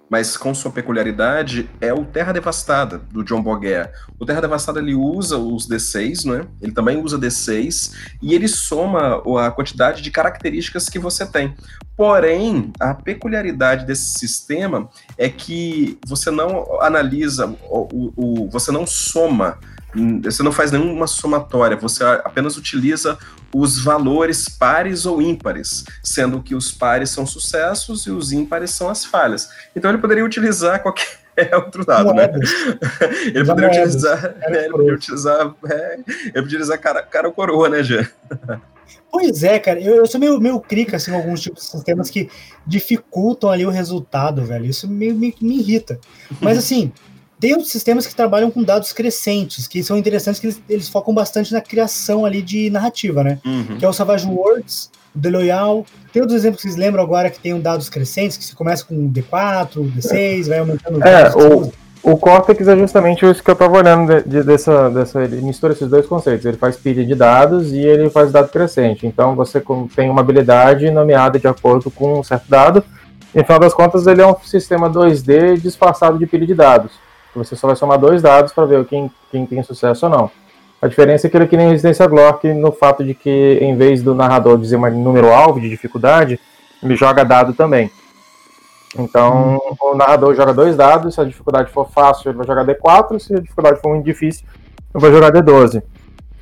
mas com sua peculiaridade, é o Terra Devastada, do John Boguer. O Terra Devastada ele usa os D6, né? Ele também usa D6 e ele soma a quantidade de características que você tem. Porém, a peculiaridade desse sistema é que você não analisa, o, o- o- você não soma Você não faz nenhuma somatória, você apenas utiliza os valores pares ou ímpares, sendo que os pares são sucessos e os ímpares são as falhas. Então ele poderia utilizar qualquer outro dado, né? Moedas. Ele poderia utilizar, ele poderia utilizar, é, ele poderia utilizar cara, cara ou coroa, né, Jean? Pois é, cara, eu, eu sou meio, meio crica, assim, com alguns tipos de sistemas que dificultam ali o resultado, velho. Isso me, me, me irrita. Mas, assim, tem outros sistemas que trabalham com dados crescentes, que são interessantes, que eles, eles focam bastante na criação ali de narrativa, né? Uhum. Que é o Savage Worlds, o The Loyal. Tem outros exemplos que vocês lembram agora que tem um dados crescentes, que se começa com D4, D6, vai aumentando os É, usa. O Cortex é justamente isso que eu tava olhando de, de- dessa, dessa. Ele mistura esses dois conceitos. Ele faz pilha de dados e ele faz dado crescente. Então você tem uma habilidade nomeada de acordo com um certo dado. E, no final das contas, ele é um sistema 2D disfarçado de pilha de dados. Você só vai somar dois dados para ver quem, quem tem sucesso ou não. A diferença é que ele é que nem Resistência Glork no fato de que, em vez do narrador dizer um número-alvo de dificuldade, ele joga dado também. Então, o narrador joga dois dados, se a dificuldade for fácil, ele vai jogar D4, se a dificuldade for muito difícil, ele vai jogar D12.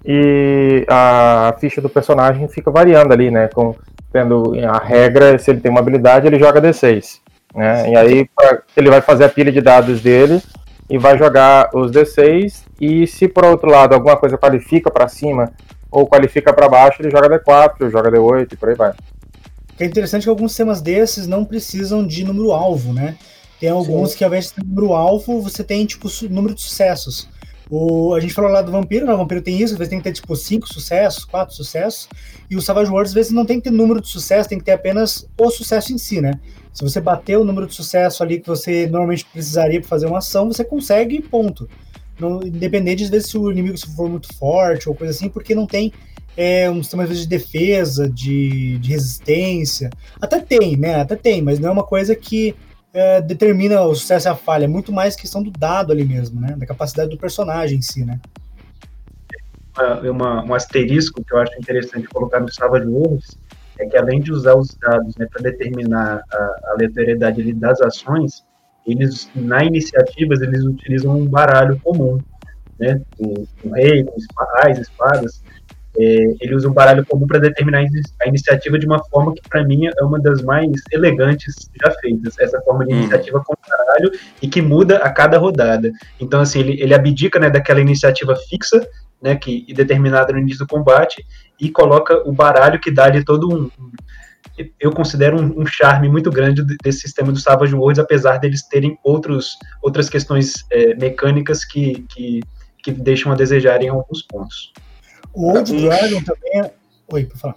E a ficha do personagem fica variando ali, né? Com, tendo a regra, se ele tem uma habilidade, ele joga D6. Né? E aí pra- ele vai fazer a pilha de dados dele e vai jogar os D6. E se por outro lado alguma coisa qualifica para cima ou qualifica para baixo, ele joga D4, joga D8 e por aí vai. É interessante que alguns sistemas desses não precisam de número-alvo, né? Tem alguns que, ao invés de ter número-alvo, você tem, tipo, número de sucessos. O, a gente falou lá do vampiro, né? O vampiro tem isso, às vezes tem que ter, tipo, cinco sucessos, quatro sucessos. E o Savage Worlds, às vezes, não tem que ter número de sucesso, tem que ter apenas o sucesso em si, né? Se você bater o número de sucesso ali que você normalmente precisaria para fazer uma ação, você consegue ponto. Não, independente, vezes, se o inimigo for muito forte ou coisa assim, porque não tem é, um sistema vezes, de defesa, de, de resistência. Até tem, né? Até tem, mas não é uma coisa que é, determina o sucesso e a falha. É muito mais questão do dado ali mesmo, né? Da capacidade do personagem em si, né? uma, uma- um asterisco que eu acho interessante colocar no Savage Worlds é que além de usar os dados né, para determinar a, aleatoriedade ali das ações, eles na iniciativas eles utilizam um baralho comum, né? O rei, com as espadas, é, ele usa um baralho comum para determinar a iniciativa de uma forma que, para mim, é uma das mais elegantes já feitas. Essa forma de hum. iniciativa com baralho e que muda a cada rodada. Então, assim, ele, ele abdica né, daquela iniciativa fixa, né, que determinada no início do combate, e coloca o baralho que dá ali todo um. eu considero um, um, charme muito grande desse sistema do Savage Worlds, apesar deles terem outros, outras questões é, mecânicas que, que, que deixam a desejar em alguns pontos. O Old Dragon também é... Oi, por falar.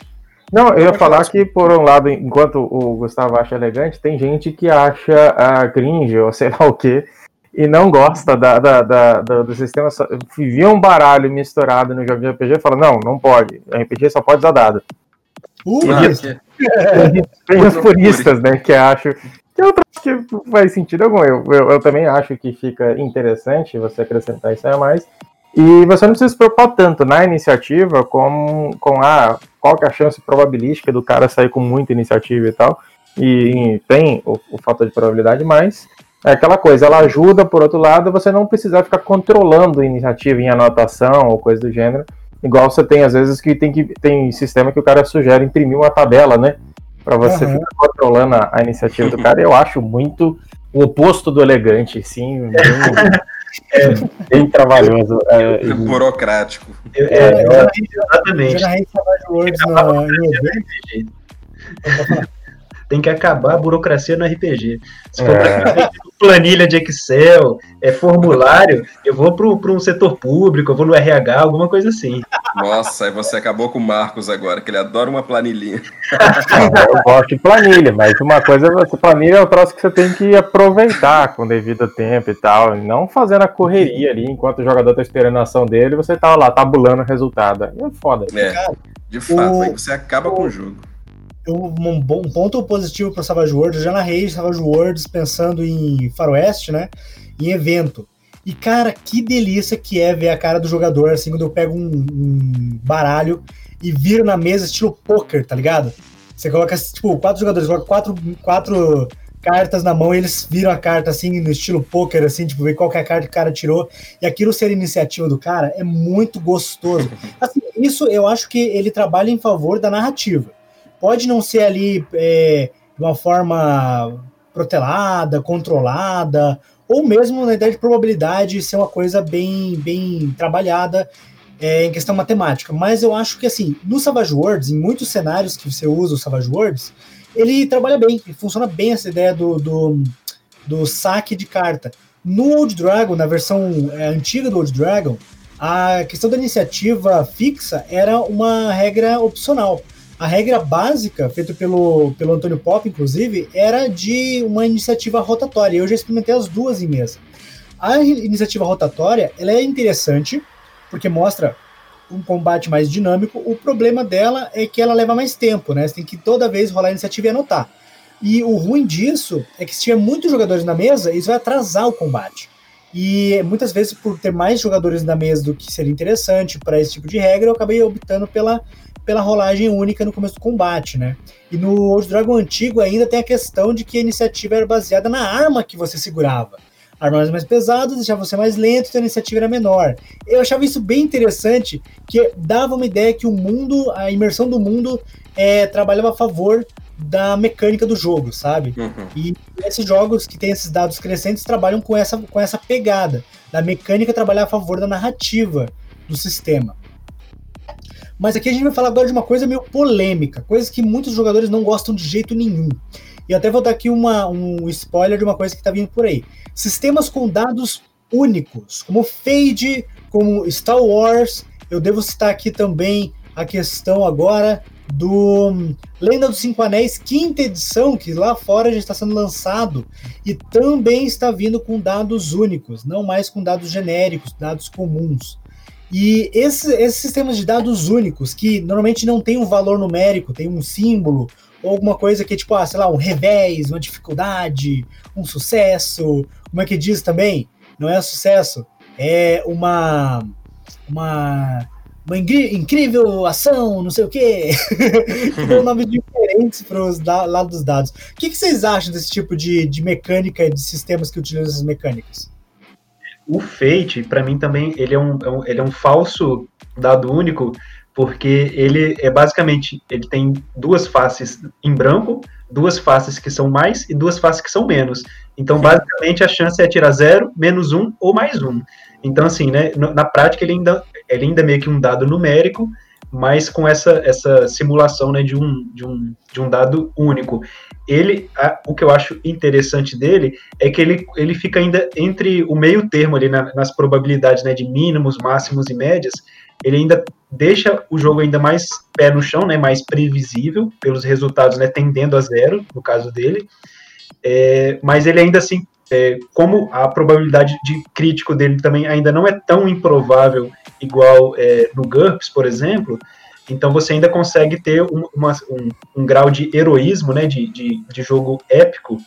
Não, eu ia falar que, por um lado, enquanto o Gustavo acha elegante, tem gente que acha a cringe ou sei lá o que, e não gosta da, da, da, do sistema. Via um baralho misturado no jogo de RPG e fala: não, não pode. RPG só pode usar dado. Uh, tem os puristas, né, que acham. Que eu acho que faz sentido algum. Eu, eu, eu, também acho que fica interessante você acrescentar isso a mais. E você não precisa se preocupar tanto na iniciativa com, com a, qual que é a chance probabilística do cara sair com muita iniciativa e tal. E, e tem o, o fator de probabilidade, mas é aquela coisa, ela ajuda, por outro lado, você não precisar ficar controlando a iniciativa em anotação ou coisa do gênero. Igual você tem, às vezes, que tem, que tem sistema que o cara sugere imprimir uma tabela, né? Para você uhum. ficar controlando a, a, iniciativa do cara. Eu acho muito o oposto do elegante, sim. Bem, é, bem trabalhoso. É, é burocrático. É, é, exatamente. Tem que acabar a burocracia no RPG. Se for é. planilha de Excel, é formulário, eu vou para um setor público, eu vou no RH, alguma coisa assim. Nossa, aí você acabou com o Marcos agora, que ele adora uma planilhinha. eu gosto de planilha, mas uma coisa, planilha é o troço que você tem que aproveitar com devido tempo e tal, não fazendo a correria ali enquanto o jogador tá esperando a ação dele, você tá lá tabulando o resultado. É foda. É, de fato, o... aí você acaba o... com o jogo um, bom, um ponto positivo para Savage Worlds, eu já narrei Savage Worlds pensando em faroeste, né? Em evento. E, cara, que delícia que é ver a cara do jogador, assim, quando eu pego um, um baralho e viro na mesa estilo poker, tá ligado? Você coloca, tipo, quatro jogadores, coloca quatro, quatro cartas na mão e eles viram a carta, assim, no estilo poker, assim, tipo, ver qual que é a carta que o cara tirou. E aquilo ser iniciativa do cara é muito gostoso. Assim, isso eu acho que ele trabalha em favor da narrativa pode não ser ali é, de uma forma protelada, controlada, ou mesmo na ideia de probabilidade ser uma coisa bem, bem trabalhada é, em questão matemática. Mas eu acho que assim, no Savage Worlds, em muitos cenários que você usa o Savage Worlds, ele trabalha bem, funciona bem essa ideia do, do, do saque de carta. No Old Dragon, na versão é, antiga do Old Dragon, a questão da iniciativa fixa era uma regra opcional. A regra básica, feita pelo, pelo Antônio Pop, inclusive, era de uma iniciativa rotatória. Eu já experimentei as duas em mesa. A iniciativa rotatória ela é interessante, porque mostra um combate mais dinâmico. O problema dela é que ela leva mais tempo, né? Você tem que toda vez rolar a iniciativa e anotar. E o ruim disso é que se tiver muitos jogadores na mesa, isso vai atrasar o combate. E muitas vezes, por ter mais jogadores na mesa do que seria interessante para esse tipo de regra, eu acabei optando pela pela rolagem única no começo do combate, né? E no Old Dragon antigo ainda tem a questão de que a iniciativa era baseada na arma que você segurava. Armas mais pesadas deixavam você mais lento, então a iniciativa era menor. Eu achava isso bem interessante, que dava uma ideia que o mundo, a imersão do mundo, é, trabalhava a favor da mecânica do jogo, sabe? Uhum. E esses jogos que têm esses dados crescentes trabalham com essa, com essa pegada, da mecânica trabalhar a favor da narrativa do sistema. Mas aqui a gente vai falar agora de uma coisa meio polêmica, coisas que muitos jogadores não gostam de jeito nenhum. E até vou dar aqui uma, um spoiler de uma coisa que está vindo por aí. Sistemas com dados únicos, como Fade, como Star Wars. Eu devo citar aqui também a questão agora do Lenda dos Cinco Anéis, quinta edição, que lá fora já está sendo lançado e também está vindo com dados únicos, não mais com dados genéricos, dados comuns. E esse, esses sistemas de dados únicos, que normalmente não tem um valor numérico, tem um símbolo, ou alguma coisa que é tipo, ah, sei lá, um revés, uma dificuldade, um sucesso, como é que diz também? Não é sucesso, é uma. uma uma incrível ação, não sei o quê. Deu nomes diferentes para os lados dos dados. O que, que, vocês acham desse tipo de, de mecânica, de sistemas que utilizam essas mecânicas? O Fate, para mim também, ele é, um, é um, ele é um falso dado único, porque ele é basicamente, ele tem duas faces em branco, duas faces que são mais e duas faces que são menos. Então, basicamente, a chance é tirar zero, menos um ou mais um. Então, assim, né, na prática, ele ainda, ele ainda é meio que um dado numérico, mas com essa, essa simulação né, de, um, de, um, de um dado único. Ele, a, o que eu acho interessante dele é que ele, ele fica ainda entre o meio termo ali na, nas probabilidades né, de mínimos, máximos e médias, ele ainda deixa o jogo ainda mais pé no chão, né, mais previsível, pelos resultados né, tendendo a zero, no caso dele, é, mas ele ainda assim, é, como a probabilidade de crítico dele também ainda não é tão improvável igual é, no GURPS, por exemplo, então você ainda consegue ter um, uma, um, um grau de heroísmo, né, de, de, de jogo épico,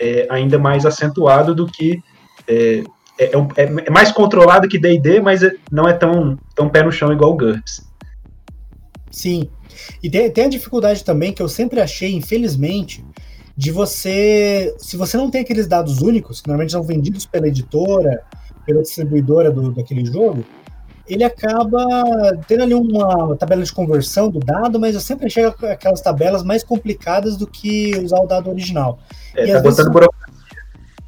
é, ainda mais acentuado do que é, é, é, é, é mais controlado que D&D, mas não é tão, tão pé no chão igual o GURPS. Sim. E tem, tem, a dificuldade também que eu sempre achei, infelizmente, de você. Se você não tem aqueles dados únicos, que normalmente são vendidos pela editora, pela distribuidora do, daquele jogo, ele acaba tendo ali uma tabela de conversão do dado, mas eu sempre achei aquelas tabelas mais complicadas do que usar o dado original. É, e tá botando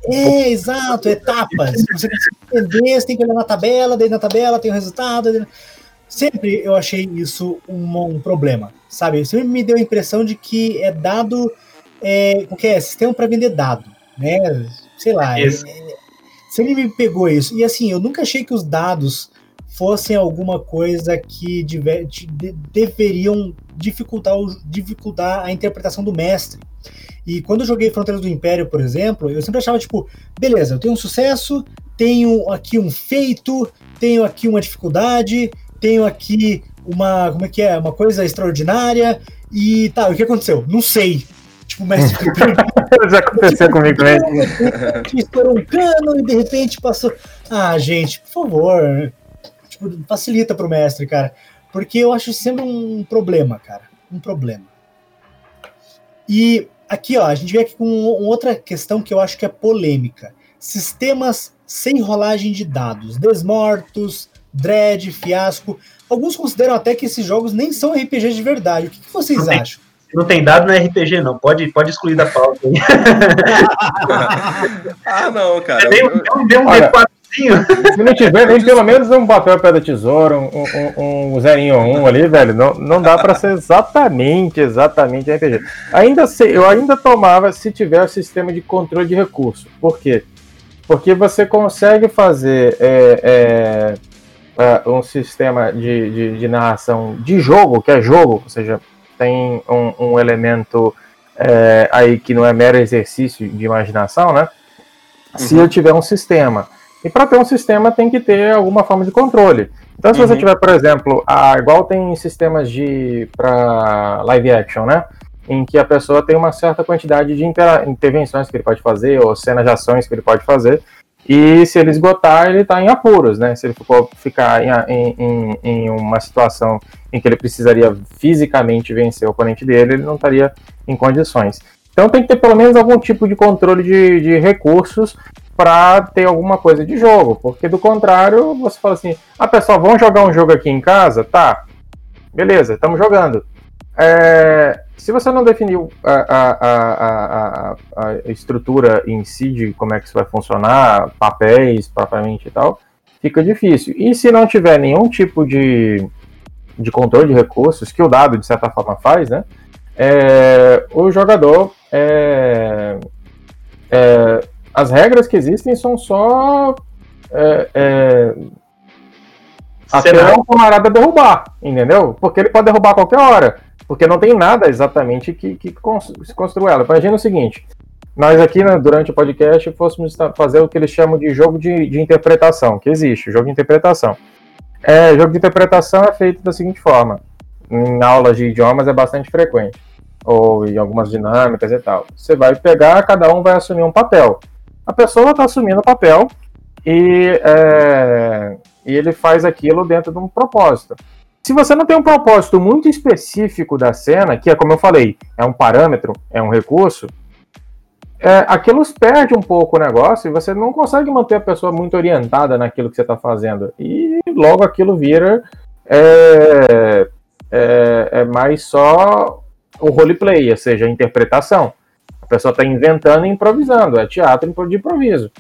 é, exato, etapas. Você tem que entender, você tem que olhar na tabela, daí na tabela tem o resultado. Sempre eu achei isso um, um problema, sabe? Sempre me deu a impressão de que é dado. É, o que é? Sistema para vender dado, né? Sei lá. É, sempre me pegou isso. E assim, eu nunca achei que os dados fossem alguma coisa que deve, de, deveriam dificultar, dificultar a interpretação do mestre. E quando eu joguei Fronteiras do Império, por exemplo, eu sempre achava, tipo, beleza, eu tenho um sucesso, tenho aqui um feito, tenho aqui uma dificuldade, tenho aqui uma, como é que é, uma coisa extraordinária, e tá, o que aconteceu? Não sei. Tipo, mestre Já aconteceu tipo, comigo mesmo. Estourou um cano e de repente passou. Ah, gente, por favor. Tipo, facilita pro mestre, cara. Porque eu acho sempre um problema, cara. Um problema. E aqui, ó, a gente vem aqui com outra questão que eu acho que é polêmica. Sistemas sem rolagem de dados, desmortos, dread, fiasco. Alguns consideram até que esses jogos nem são RPG de verdade. O que, que vocês acham? Não tem dado no RPG, não. Pode, pode excluir da pauta. ah, não, cara. Deu, deu, deu um Olha, se não tiver nem pelo menos um papel pé da tesoura, um, um, um zerinho um ali, velho, não, não dá para ser exatamente, exatamente RPG. Ainda sei, eu ainda tomava se tiver o sistema de controle de recurso. Por quê? Porque você consegue fazer é, é, é, um sistema de, de, de, narração de jogo, que é jogo, ou seja, tem um, um elemento é, aí que não é mero exercício de imaginação, né? Se uhum. eu tiver um sistema e para ter um sistema tem que ter alguma forma de controle. Então, se uhum. você tiver, por exemplo, a, igual tem sistemas de para live action, né? Em que a pessoa tem uma certa quantidade de intervenções que ele pode fazer, ou cenas de ações que ele pode fazer. E se ele esgotar, ele está em apuros, né? Se ele for ficar em, em, em, uma situação em que ele precisaria fisicamente vencer o oponente dele, ele não estaria em condições. Então tem que ter pelo menos algum tipo de controle de, de recursos para ter alguma coisa de jogo, porque do contrário, você fala assim: ah, pessoal, vamos jogar um jogo aqui em casa? Tá, beleza, estamos jogando. É, se você não definiu a, a, a, a, estrutura em si de como é que isso vai funcionar, papéis propriamente e tal, fica difícil. E se não tiver nenhum tipo de, de controle de recursos, que o dado de certa forma faz, né? É, o jogador é, é, as regras que existem são só até o camarada derrubar, entendeu? Porque ele pode derrubar a qualquer hora, porque não tem nada exatamente que, que se construa ela. Imagina o seguinte, nós aqui né, durante o podcast fôssemos fazer o que eles chamam de jogo de, de interpretação, que existe, jogo de interpretação. É, jogo de interpretação é feito da seguinte forma, em aulas de idiomas é bastante frequente, ou em algumas dinâmicas e tal. Você vai pegar, cada um vai assumir um papel a pessoa está assumindo o papel e, é, e ele faz aquilo dentro de um propósito. Se você não tem um propósito muito específico da cena, que é como eu falei, é um parâmetro, é um recurso, é, aquilo perde um pouco o negócio e você não consegue manter a pessoa muito orientada naquilo que você está fazendo. E logo aquilo vira é, é mais só o roleplay, ou seja, a interpretação. A pessoa está inventando e improvisando, é teatro de improviso.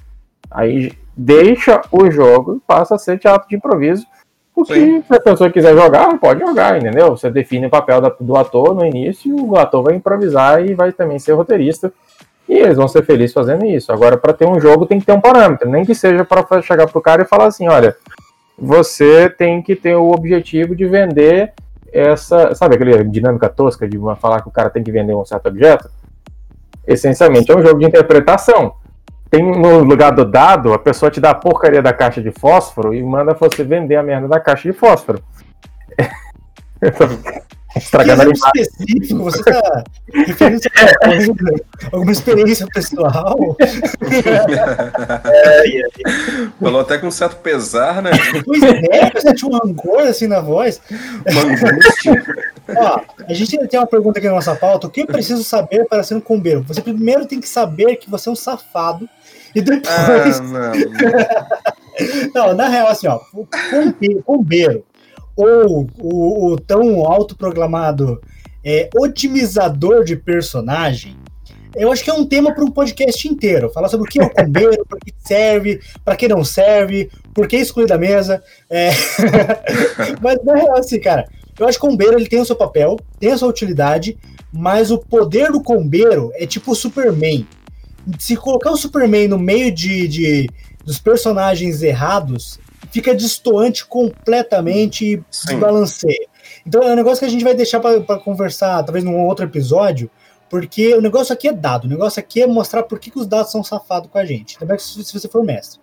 Aí deixa o jogo e passa a ser teatro de improviso. Porque Sim. se a pessoa quiser jogar, pode jogar, entendeu? Você define o papel da, do ator no início, e o ator vai improvisar e vai também ser roteirista. E eles vão ser felizes fazendo isso. Agora, para ter um jogo, tem que ter um parâmetro. Nem que seja para chegar pro cara e falar assim: olha, você tem que ter o objetivo de vender essa. Sabe aquela dinâmica tosca de falar que o cara tem que vender um certo objeto? Essencialmente é um jogo de interpretação. Tem no lugar do dado, a pessoa te dá a porcaria da caixa de fósforo e manda você vender a merda da caixa de fósforo. Estragando a específico, você está referindo alguma experiência pessoal? é, Falou até com um certo pesar, né? Pois é, você tinha um rancor assim na voz. Uma angústia. Ó, a gente tem uma pergunta aqui na nossa pauta. O que eu preciso saber para ser um combeiro? Você primeiro tem que saber que você é um safado e depois. Ah, não. não, na real, assim, ó, o combeiro ou o, o tão autoproclamado é, otimizador de personagem, eu acho que é um tema para um podcast inteiro. Falar sobre o que é o combeiro, para que serve, para que não serve, por que excluir da mesa. É... mas na real, assim, cara, eu acho que o combeiro ele tem o seu papel, tem a sua utilidade, mas o poder do combeiro é tipo o Superman. Se colocar o Superman no meio de, de dos personagens errados, fica distoante completamente e desbalanceia. Então é um negócio que a gente vai deixar para conversar, talvez num outro episódio, porque o negócio aqui é dado, o negócio aqui é mostrar por que, que os dados são safados com a gente, também se, se você for mestre.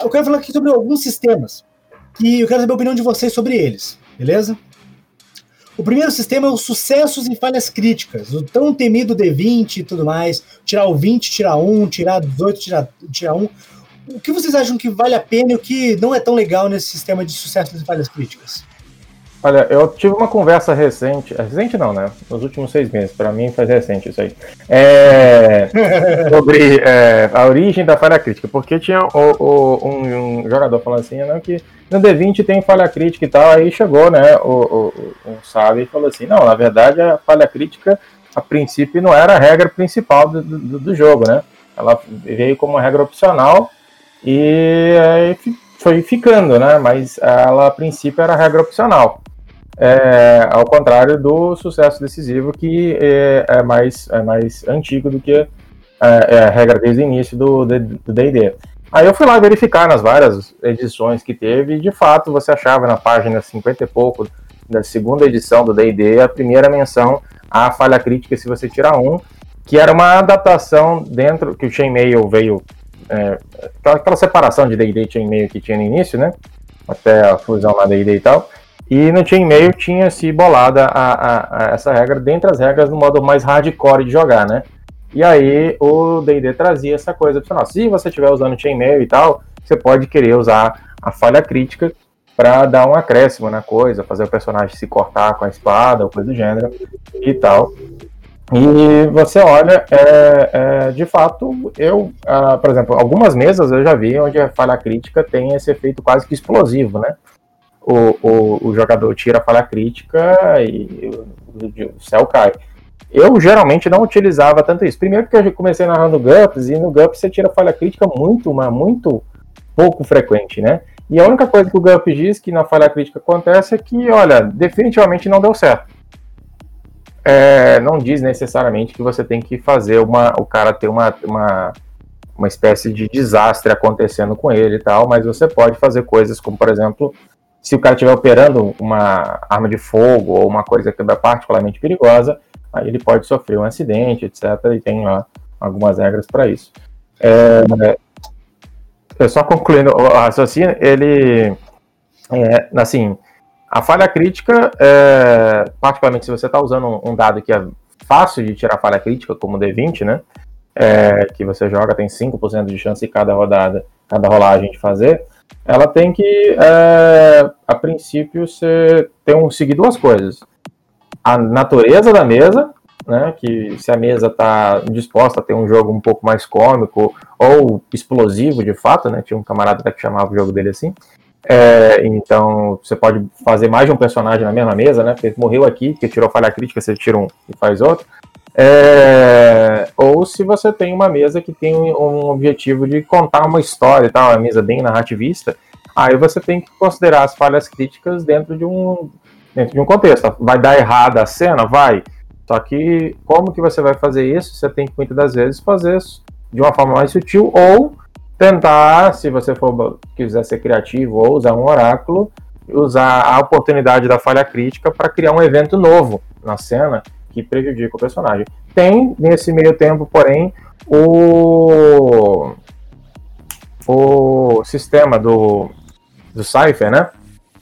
Eu quero falar aqui sobre alguns sistemas, que eu quero saber a opinião de vocês sobre eles, beleza? O primeiro sistema é os sucessos e falhas críticas, o tão temido D20 e tudo mais, tirar o 20, tirar 1, tirar 18, tirar, tirar 1 o que vocês acham que vale a pena e o que não é tão legal nesse sistema de sucesso e falhas críticas? Olha, eu tive uma conversa recente, recente não, né? Nos últimos seis meses, para mim faz recente isso aí. É, sobre é, a origem da falha crítica, porque tinha o, o, um, um, jogador falando assim, não, que no D20 tem falha crítica e tal, aí chegou, né, o, o, um sábio e falou assim, não, na verdade a falha crítica, a princípio, não era a regra principal do, do, do jogo, né? Ela veio como uma regra opcional e aí foi ficando, né? Mas ela a princípio era regra opcional. É, ao contrário do sucesso decisivo, que é, é mais, é mais antigo do que é, é a regra desde o início do DD. Aí eu fui lá verificar nas várias edições que teve, e de fato você achava na página 50 e pouco da segunda edição do DD a primeira menção à falha crítica se você tirar um, que era uma adaptação dentro que o Chainmail veio é, aquela separação de D&D e Chainmail que tinha no início, né? Até a fusão lá D&D e tal. E no Chainmail tinha se bolada a, a, a, essa regra dentre as regras no modo mais hardcore de jogar, né? E aí o D&D trazia essa coisa opcional. Se você estiver usando Chainmail e tal, você pode querer usar a falha crítica para dar um acréscimo na coisa, fazer o personagem se cortar com a espada ou coisa do gênero e tal. E você olha, é, é, de fato, eu, ah, por exemplo, algumas mesas eu já vi onde a falha crítica tem esse efeito quase que explosivo, né? O, o, o jogador tira a falha crítica e o, o céu cai. Eu geralmente não utilizava tanto isso. Primeiro porque eu comecei narrando GUPS e no GUPS você tira falha crítica muito, mas muito pouco frequente, né? E a única coisa que o GUPS diz que na falha crítica acontece é que, olha, definitivamente não deu certo é, não diz necessariamente que você tem que fazer uma, o cara ter uma, uma, uma espécie de desastre acontecendo com ele e tal, mas você pode fazer coisas como, por exemplo, se o cara estiver operando uma arma de fogo ou uma coisa que é particularmente perigosa, aí ele pode sofrer um acidente, etc. E tem lá algumas regras para isso. É, é, só concluindo o raciocínio, ele, é, assim, a falha crítica, é, particularmente se você está usando um, dado que é fácil de tirar falha crítica, como o D20, né? É, que você joga, tem 5% de chance em cada rodada, cada rolagem de fazer, ela tem que, é, a princípio, você tem um, seguir duas coisas. A natureza da mesa, né, que se a mesa está disposta a ter um jogo um pouco mais cômico ou explosivo de fato, né, tinha um camarada que chamava o jogo dele assim, É, então, você pode fazer mais de um personagem na mesma mesa, né? Porque morreu aqui, que tirou falha crítica, você tira um e faz outro. É, ou se você tem uma mesa que tem um objetivo de contar uma história e tal, uma mesa bem narrativista, aí você tem que considerar as falhas críticas dentro de um, dentro de um contexto. Vai dar errada a cena? Vai. Só que como que você vai fazer isso? Você tem que muitas das vezes fazer isso de uma forma mais sutil ou tentar, se você for quiser ser criativo ou usar um oráculo, usar a oportunidade da falha crítica para criar um evento novo na cena que prejudica o personagem. Tem nesse meio tempo, porém, o o sistema do do Cypher, né?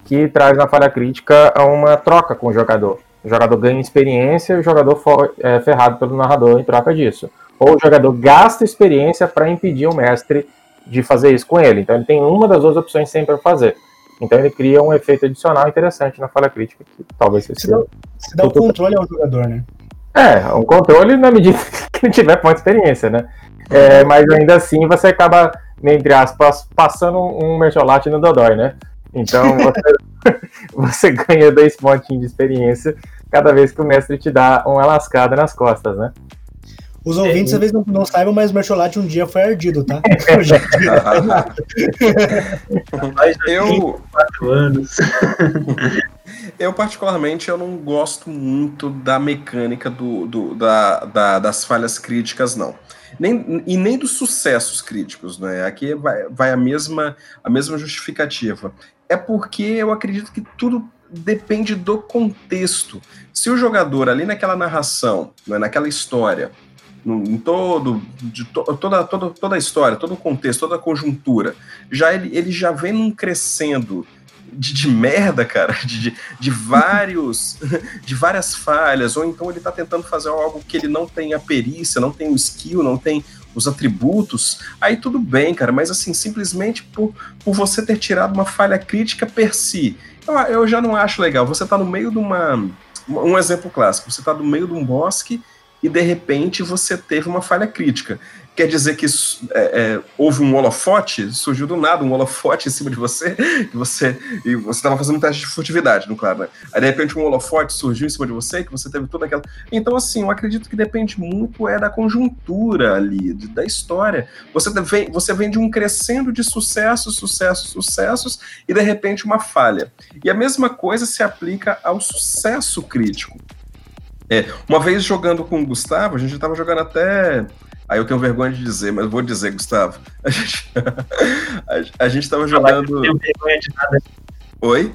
Que traz na falha crítica uma troca com o jogador. O jogador ganha experiência e o jogador for, é ferrado pelo narrador em troca disso. Ou o jogador gasta experiência para impedir o mestre de fazer isso com ele. Então ele tem uma das duas opções sempre para fazer. Então ele cria um efeito adicional interessante na falha crítica, que talvez você dá, você dá o controle ao jogador, né? É, um controle na medida que ele tiver de experiência, né? É, mas ainda assim você acaba, entre aspas, passando um mercholate no Dodói, né? Então você, você ganha dois pontinhos de experiência cada vez que o mestre te dá uma lascada nas costas, né? Os ouvintes talvez não, não saibam, mas o Mercholate um dia foi ardido, tá? eu. anos. eu, particularmente, eu não gosto muito da mecânica do, do da, da, das falhas críticas, não. Nem, e nem dos sucessos críticos, né? Aqui vai, vai a, mesma, a mesma justificativa é porque eu acredito que tudo depende do contexto. Se o jogador ali naquela narração, né, naquela história, no, em todo, de to, toda, toda, toda a história, todo o contexto, toda a conjuntura, já ele, ele já vem num crescendo de, de merda, cara, de, de, vários, de várias falhas, ou então ele está tentando fazer algo que ele não tem a perícia, não tem o skill, não tem os atributos, aí tudo bem, cara, mas assim, simplesmente por, por você ter tirado uma falha crítica per si, eu, eu já não acho legal. Você tá no meio de uma. Um exemplo clássico, você tá no meio de um bosque e de repente você teve uma falha crítica quer dizer que é, é, houve um holofote, surgiu do nada um holofote em cima de você, e você e você estava fazendo um teste de furtividade, no claro, né? Aí de repente um holofote surgiu em cima de você, que você teve toda aquela. Então, assim, eu acredito que depende muito é da conjuntura ali, de, da história. Você vem, você vem de um crescendo de sucessos, sucessos, sucessos, e de repente uma falha. E a mesma coisa se aplica ao sucesso crítico. É, uma vez jogando com o Gustavo, a gente estava jogando até Aí eu tenho vergonha de dizer, mas vou dizer, Gustavo. A gente, a, a gente tava jogando. Não tenho vergonha de nada. Oi?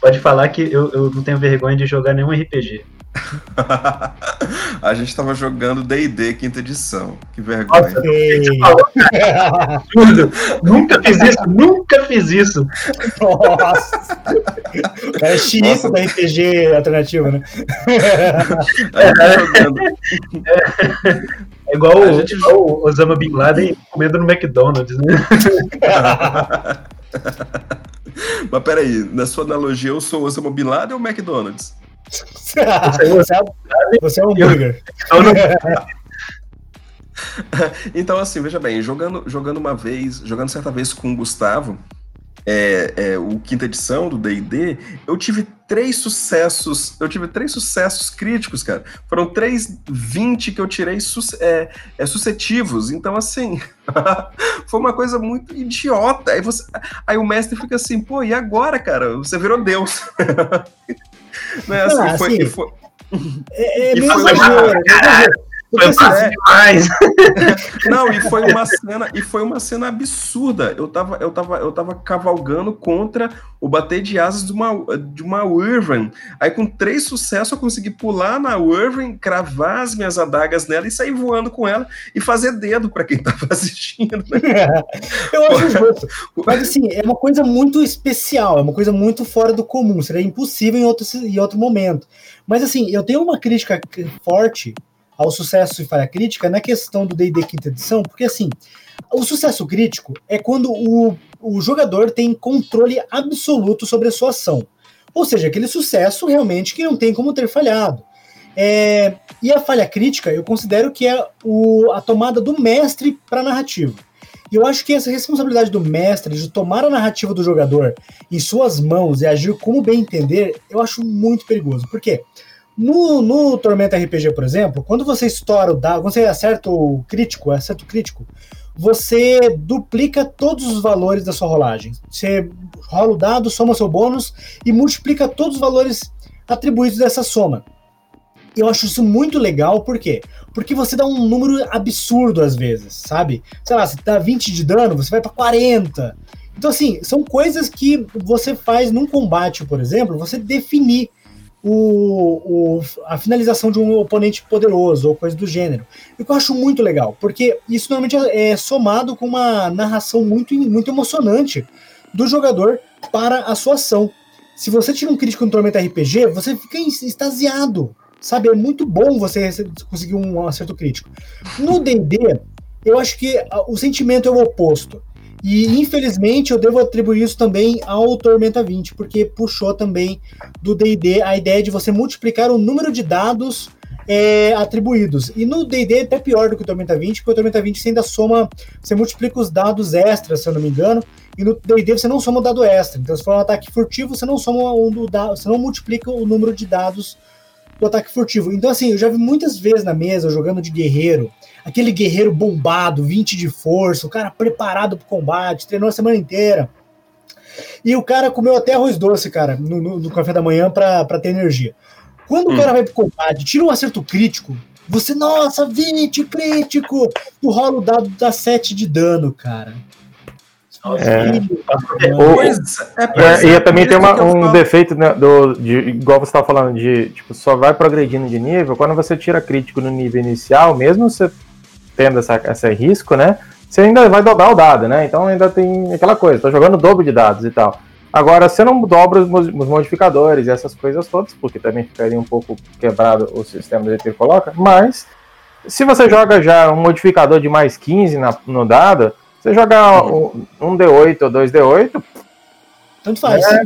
Pode falar que eu, eu não tenho vergonha de jogar nenhum RPG. a gente tava jogando D&D quinta edição. Que vergonha. Nossa, nunca fiz isso, nunca fiz isso. Nossa. É xiita da RPG alternativo, né? É, jogando. É, igual, a gente... igual o Osama Bin Laden comendo no McDonald's, né? Mas peraí, na sua analogia, eu sou o Osama Bin Laden ou McDonald's? Você, é, você é um hambúrguer. então, assim, veja bem, jogando, jogando uma vez, jogando certa vez com o Gustavo, é, é, o quinta edição do D&D, eu tive três sucessos, eu tive três sucessos críticos, cara. Foram três 20 que eu tirei su é, é, suscetivos. Então, assim, foi uma coisa muito idiota. Aí, você, aí o mestre fica assim, pô, e agora, cara? Você virou Deus. Não é assim, ah, foi, assim, foi... É, é meio exagero, foi fácil demais. Não, e foi uma cena, e foi uma cena absurda. Eu tava, eu tava, eu tava cavalgando contra o bater de asas de uma, de uma Wyvern. Aí com três sucessos eu consegui pular na Wyvern, cravar as minhas adagas nela e sair voando com ela e fazer dedo para quem tava assistindo. Né? eu acho Mas assim, é uma coisa muito especial, é uma coisa muito fora do comum. Seria impossível em outro, em outro momento. Mas assim, eu tenho uma crítica forte ao sucesso e falha crítica na questão do D&D quinta edição, porque assim, o sucesso crítico é quando o, o jogador tem controle absoluto sobre a sua ação. Ou seja, aquele sucesso realmente que não tem como ter falhado. É, e a falha crítica eu considero que é o, a tomada do mestre para a narrativa. E eu acho que essa responsabilidade do mestre de tomar a narrativa do jogador em suas mãos e agir como bem entender, eu acho muito perigoso. Por quê? No, no Tormenta RPG, por exemplo, quando você estoura o dado, você acerta o crítico, acerta o crítico, você duplica todos os valores da sua rolagem. Você rola o dado, soma seu bônus e multiplica todos os valores atribuídos dessa soma. Eu acho isso muito legal, por quê? Porque você dá um número absurdo às vezes, sabe? Sei lá, você dá 20 de dano, você vai para 40. Então, assim, são coisas que você faz num combate, por exemplo, você definir o, o, a finalização de um oponente poderoso ou coisa do gênero. O que eu acho muito legal, porque isso normalmente é, é somado com uma narração muito, muito emocionante do jogador para a sua ação. Se você tira um crítico no Tormenta RPG, você fica extasiado Sabe, é muito bom você conseguir um acerto crítico. No D&D, eu acho que o sentimento é o oposto. E infelizmente eu devo atribuir isso também ao Tormenta 20, porque puxou também do D&D a ideia de você multiplicar o número de dados é, atribuídos. E no D&D é até pior do que o Tormenta 20, porque o Tormenta 20 você ainda soma, você multiplica os dados extras, se eu não me engano, e no D&D você não soma o dado extra. Então se for um ataque furtivo, você não soma o dado, você não multiplica o número de dados do ataque furtivo. Então, assim, eu já vi muitas vezes na mesa jogando de guerreiro, aquele guerreiro bombado, 20 de força, o cara preparado pro combate, treinou a semana inteira. E o cara comeu até arroz doce, cara, no, no, no café da manhã pra, pra ter energia. Quando hum. o cara vai pro combate, tira um acerto crítico, você, nossa, 20 crítico! Tu rola o dado da 7 de dano, cara. É, é, é, e também tem uma, um defeito né, do, de, igual você estava falando, de tipo, só vai progredindo de nível. Quando você tira crítico no nível inicial, mesmo você tendo essa, esse risco, né? Você ainda vai dobrar o dado, né? Então ainda tem aquela coisa, tô jogando dobro de dados e tal. Agora, você não dobra os, modificadores e essas coisas todas, porque também ficaria um pouco quebrado o sistema que ele coloca, mas se você joga já um modificador de mais 15 na, no dado, você jogar um, um D8 ou dois D8, tanto faz. É.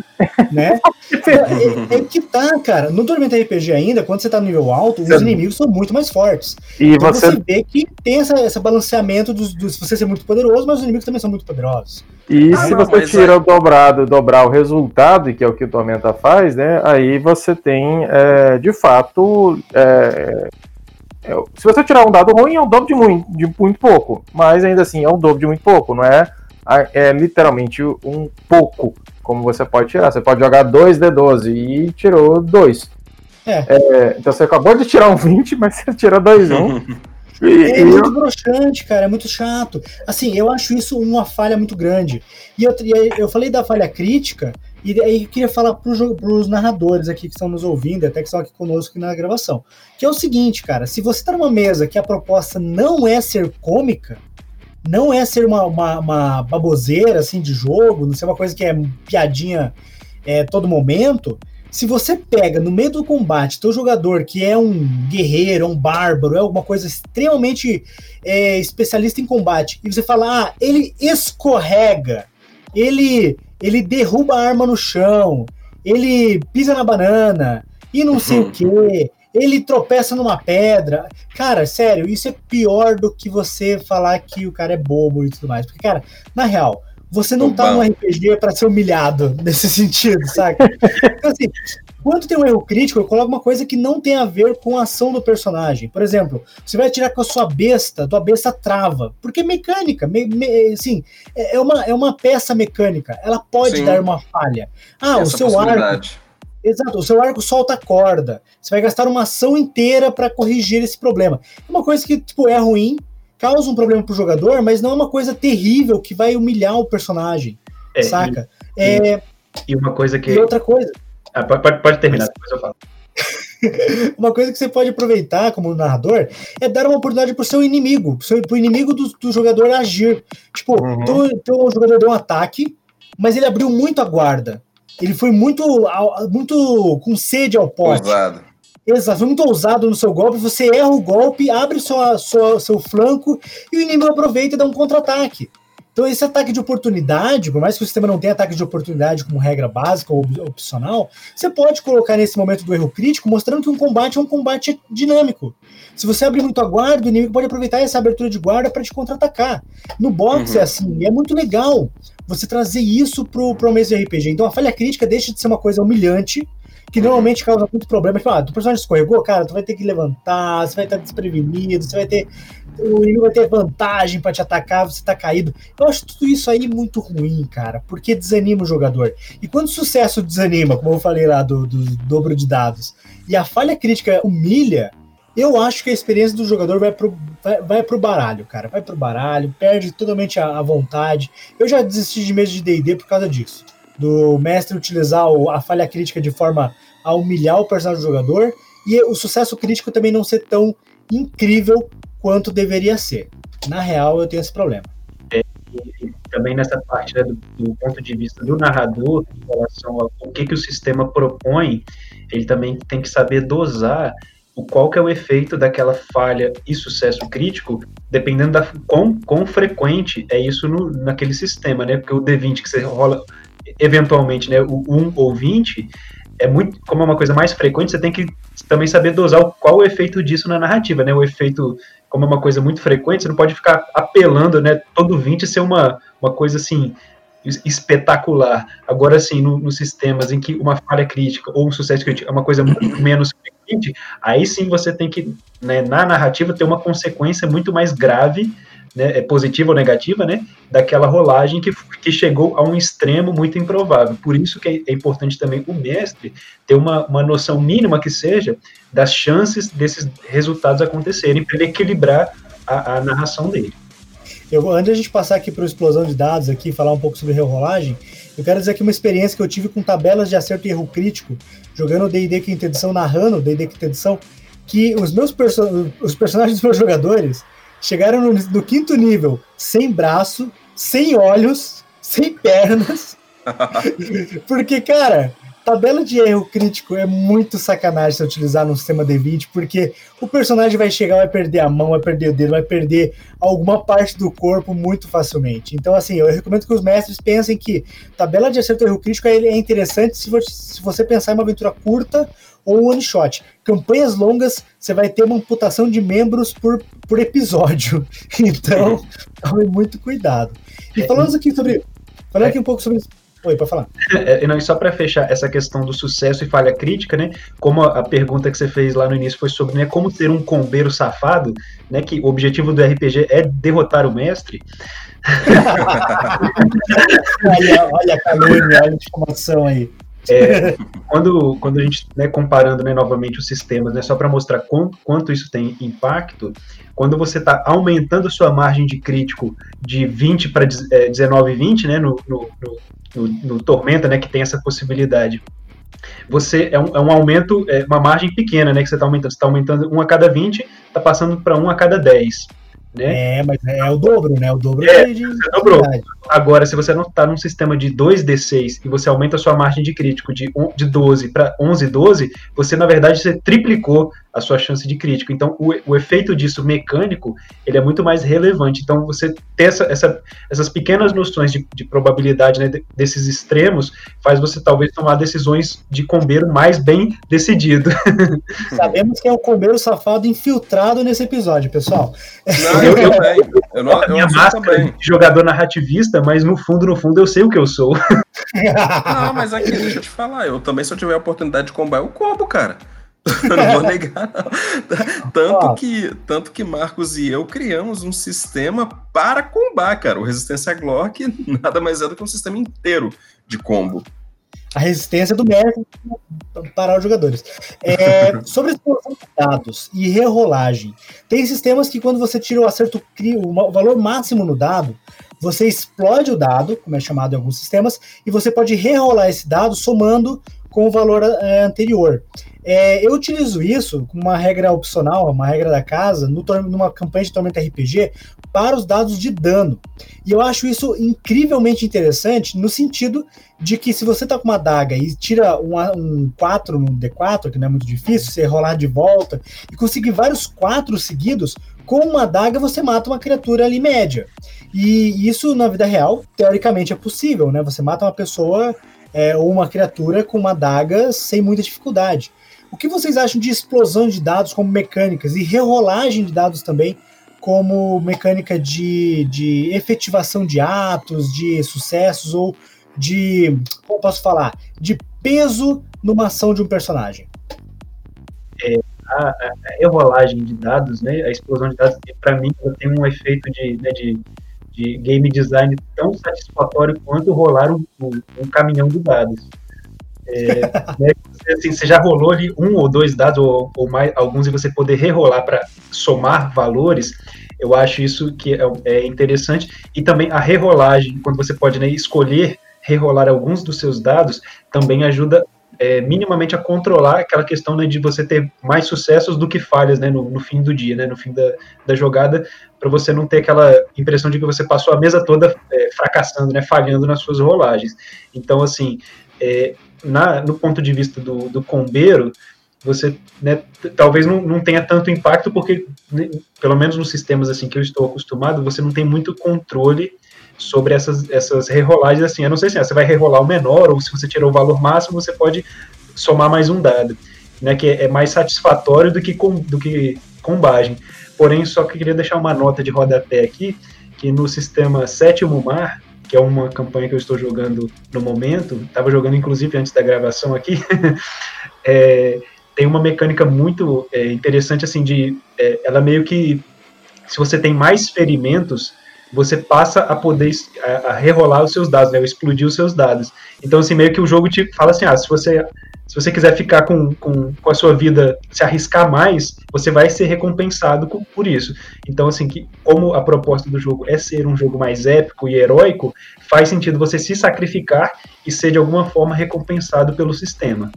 Né? é, é, que tá, cara. No Tormenta RPG ainda, quando você tá no nível alto, os inimigos são muito mais fortes. E então você... você vê que tem essa, esse balanceamento dos, dos você ser muito poderoso, mas os inimigos também são muito poderosos. E ah, se não, você tira é... o dobrado, dobrar o resultado, que é o que o Tormenta faz, né? Aí você tem, é, de fato, é, é, se você tirar um dado ruim, é um dobro de muito, de muito pouco. Mas ainda assim, é um dobro de muito pouco. Não é, é literalmente um pouco como você pode tirar. Você pode jogar 2D12 e tirou 2. É. É, então você acabou de tirar um 20, mas você tirou 2 1. E, é muito broxante, cara, é muito chato. Assim, eu acho isso uma falha muito grande. E eu, eu falei da falha crítica, e aí queria falar para os narradores aqui que estão nos ouvindo, até que estão aqui conosco na gravação. Que é o seguinte, cara, se você está numa mesa que a proposta não é ser cômica, não é ser uma, uma, uma baboseira assim de jogo, não ser uma coisa que é piadinha é, todo momento, se você pega no meio do combate teu jogador que é um guerreiro, um bárbaro, é alguma coisa extremamente é, especialista em combate, e você fala, ah, ele escorrega, ele, ele derruba a arma no chão, ele pisa na banana, e não sei o que, ele tropeça numa pedra. Cara, sério, isso é pior do que você falar que o cara é bobo e tudo mais. Porque, cara, na real, você não tá no RPG para ser humilhado nesse sentido, sabe? então, assim, quando tem um erro crítico, eu coloco uma coisa que não tem a ver com a ação do personagem. Por exemplo, você vai tirar com a sua besta, tua besta trava. Porque é mecânica, me, me, assim, é, é uma, é uma peça mecânica. Ela pode Sim. dar uma falha. Ah, Essa o seu arco. Exato, o seu arco solta a corda. Você vai gastar uma ação inteira para corrigir esse problema. É uma coisa que, tipo, é ruim, causa um problema pro jogador, mas não é uma coisa terrível que vai humilhar o personagem. É, saca? E, é... e uma coisa que. E outra coisa. Ah, pode, pode terminar, depois eu falo. uma coisa que você pode aproveitar como narrador é dar uma oportunidade pro seu inimigo, pro, seu, pro inimigo do, do, jogador agir. Tipo, uhum. teu, teu jogador deu um ataque, mas ele abriu muito a guarda. Ele foi muito, muito com sede ao pote. Ousado. Exato, foi muito ousado no seu golpe. Você erra o golpe, abre sua, sua, seu flanco e o inimigo aproveita e dá um contra-ataque. Então, esse ataque de oportunidade, por mais que o sistema não tenha ataque de oportunidade como regra básica ou opcional, você pode colocar nesse momento do erro crítico, mostrando que um combate é um combate dinâmico. Se você abrir muito a guarda, o inimigo pode aproveitar essa abertura de guarda para te contra-atacar. No box uhum. é assim, e é muito legal você trazer isso pro, pro mês de RPG. Então, a falha crítica deixa de ser uma coisa humilhante, que normalmente causa muito problema. Tipo, ah, o personagem escorregou, cara, tu vai ter que levantar, você vai estar desprevenido, você vai ter o inimigo vai ter vantagem para te atacar, você tá caído. Eu acho tudo isso aí muito ruim, cara, porque desanima o jogador. E quando o sucesso desanima, como eu falei lá do, do dobro de dados, e a falha crítica humilha, eu acho que a experiência do jogador vai pro, vai, vai pro baralho, cara. Vai pro baralho, perde totalmente a, a vontade. Eu já desisti de mesa de DD por causa disso. Do mestre utilizar o, a falha crítica de forma a humilhar o personagem do jogador e o sucesso crítico também não ser tão incrível quanto deveria ser. Na real, eu tenho esse problema. É, também nessa parte né, do, do, ponto de vista do narrador, em relação ao que, que o sistema propõe, ele também tem que saber dosar o qual que é o efeito daquela falha e sucesso crítico, dependendo da quão, quão frequente é isso no, naquele sistema, né? Porque o D20 que você rola eventualmente, né, o 1 ou 20, é muito, como é uma coisa mais frequente, você tem que também saber dosar qual o efeito disso na narrativa, né? O efeito, como é uma coisa muito frequente, você não pode ficar apelando, né? Todo 20 ser uma, uma coisa assim espetacular. Agora, sim, nos no sistemas em que uma falha crítica ou um sucesso crítico é uma coisa menos frequente, aí sim você tem que, né, na narrativa, ter uma consequência muito mais grave né, é positiva ou negativa, né, daquela rolagem que, que chegou a um extremo muito improvável. Por isso que é, é importante também o mestre ter uma, uma noção mínima que seja das chances desses resultados acontecerem para ele equilibrar a, a, narração dele. Eu, antes de a gente passar aqui para a explosão de dados aqui, falar um pouco sobre rerolagem, eu quero dizer aqui uma experiência que eu tive com tabelas de acerto e erro crítico, jogando o D&D quinta edição, narrando o D&D quinta edição, que os meus perso os personagens dos meus jogadores chegaram no, no quinto nível sem braço, sem olhos, sem pernas. porque, cara, tabela de erro crítico é muito sacanagem se utilizar no sistema D20, porque o personagem vai chegar, vai perder a mão, vai perder o dedo, vai perder alguma parte do corpo muito facilmente. Então, assim, eu recomendo que os mestres pensem que tabela de acerto erro crítico é interessante se você, se você pensar em uma aventura curta ou one shot. Campanhas longas, você vai ter uma amputação de membros por, por episódio. Então, tome muito cuidado. E é, falando aqui sobre. Falando aqui um pouco sobre Oi, para falar. É, não, e só para fechar essa questão do sucesso e falha crítica, né? Como a, a, pergunta que você fez lá no início foi sobre né, como ser um combeiro safado, né? Que o objetivo do RPG é derrotar o mestre. olha, olha a calúnia, olha a informação aí. É, quando, quando a gente, né, comparando né, novamente os sistemas, né, só para mostrar com, quanto isso tem impacto, quando você está aumentando sua margem de crítico de 20 para é, 19 20, né, no, no, no, no, Tormenta, né, que tem essa possibilidade, você é um, é um aumento, é uma margem pequena, né, que você está aumentando, você está aumentando um a cada 20, está passando para um a cada 10. Né? É, mas é o dobro, né? O dobro é, de, de dobrou. Agora, se você não está num sistema de 2d6 e você aumenta a sua margem de crítico de, de 12 para 11, 12, você, na verdade, você triplicou a sua chance de crítico. Então, o, o efeito disso mecânico, ele é muito mais relevante. Então, você ter essa, essa, essas pequenas noções de, de probabilidade né, desses extremos faz você, talvez, tomar decisões de combeiro mais bem decidido. Sabemos que é o combeiro safado infiltrado nesse episódio, pessoal. Não, eu, eu, eu, eu, não, eu, minha máscara também. de jogador narrativista, mas no fundo, no fundo, eu sei o que eu sou. Não, mas aqui, deixa eu te falar, eu também, se eu tiver a oportunidade de combar, eu combo, cara. não vou negar, não. Tanto que, tanto que Marcos e eu criamos um sistema para combar, cara. O Resistência que nada mais é do que um sistema inteiro de combo. A resistência do mestre para os jogadores. É, sobre exploração de dados e rerolagem, tem sistemas que quando você tira o acerto, o valor máximo no dado, você explode o dado, como é chamado em alguns sistemas, e você pode rerolar esse dado somando com o valor é, anterior. É, eu utilizo isso como uma regra opcional, uma regra da casa, no, numa campanha de Tormenta RPG, para os dados de dano. E eu acho isso incrivelmente interessante, no sentido de que se você tá com uma daga e tira um, um 4 no D4, que não é muito difícil, você rolar de volta e conseguir vários 4 seguidos, com uma daga você mata uma criatura ali média. E isso na vida real, teoricamente, é possível, né? Você mata uma pessoa é, ou uma criatura com uma daga sem muita dificuldade. O que vocês acham de explosão de dados como mecânicas e rerolagem de dados também como mecânica de, de efetivação de atos, de sucessos ou de, como posso falar, de peso numa ação de um personagem? É, a, a, rerolagem de dados, né, a explosão de dados, para mim, tem um efeito de, né, de de game design tão satisfatório quanto rolar um, um, um caminhão de dados. É, né, assim, você já rolou ali um ou dois dados, ou, ou mais alguns, e você poder rerolar para somar valores, eu acho isso que é, é, interessante. E também a rerolagem, quando você pode né, escolher rerolar alguns dos seus dados, também ajuda é, minimamente a controlar aquela questão né, de você ter mais sucessos do que falhas né, no, no fim do dia, né, no fim da, da jogada, para você não ter aquela impressão de que você passou a mesa toda é, fracassando, né, falhando nas suas rolagens. Então, assim, é, na, no ponto de vista do, do combeiro, você né, talvez não, não tenha tanto impacto, porque, né, pelo menos nos sistemas assim que eu estou acostumado, você não tem muito controle sobre essas, essas rerolagens, assim, eu não sei se você vai rerolar o menor, ou se você tirou o valor máximo, você pode somar mais um dado, né, que é mais satisfatório do que, com, do que combagem. Porém, só que queria deixar uma nota de rodapé aqui, que no sistema Sétimo Mar, que é uma campanha que eu estou jogando no momento, estava jogando inclusive antes da gravação aqui, é, tem uma mecânica muito é, interessante, assim, de, é, ela meio que, se você tem mais ferimentos, você passa a poder a, a rerolar os seus dados, né, explodir os seus dados. Então, assim, meio que o jogo te fala assim, ah, se você, se você quiser ficar com, com, com a sua vida, se arriscar mais, você vai ser recompensado com, por isso. Então, assim, que, como a proposta do jogo é ser um jogo mais épico e heróico, faz sentido você se sacrificar e ser de alguma forma recompensado pelo sistema.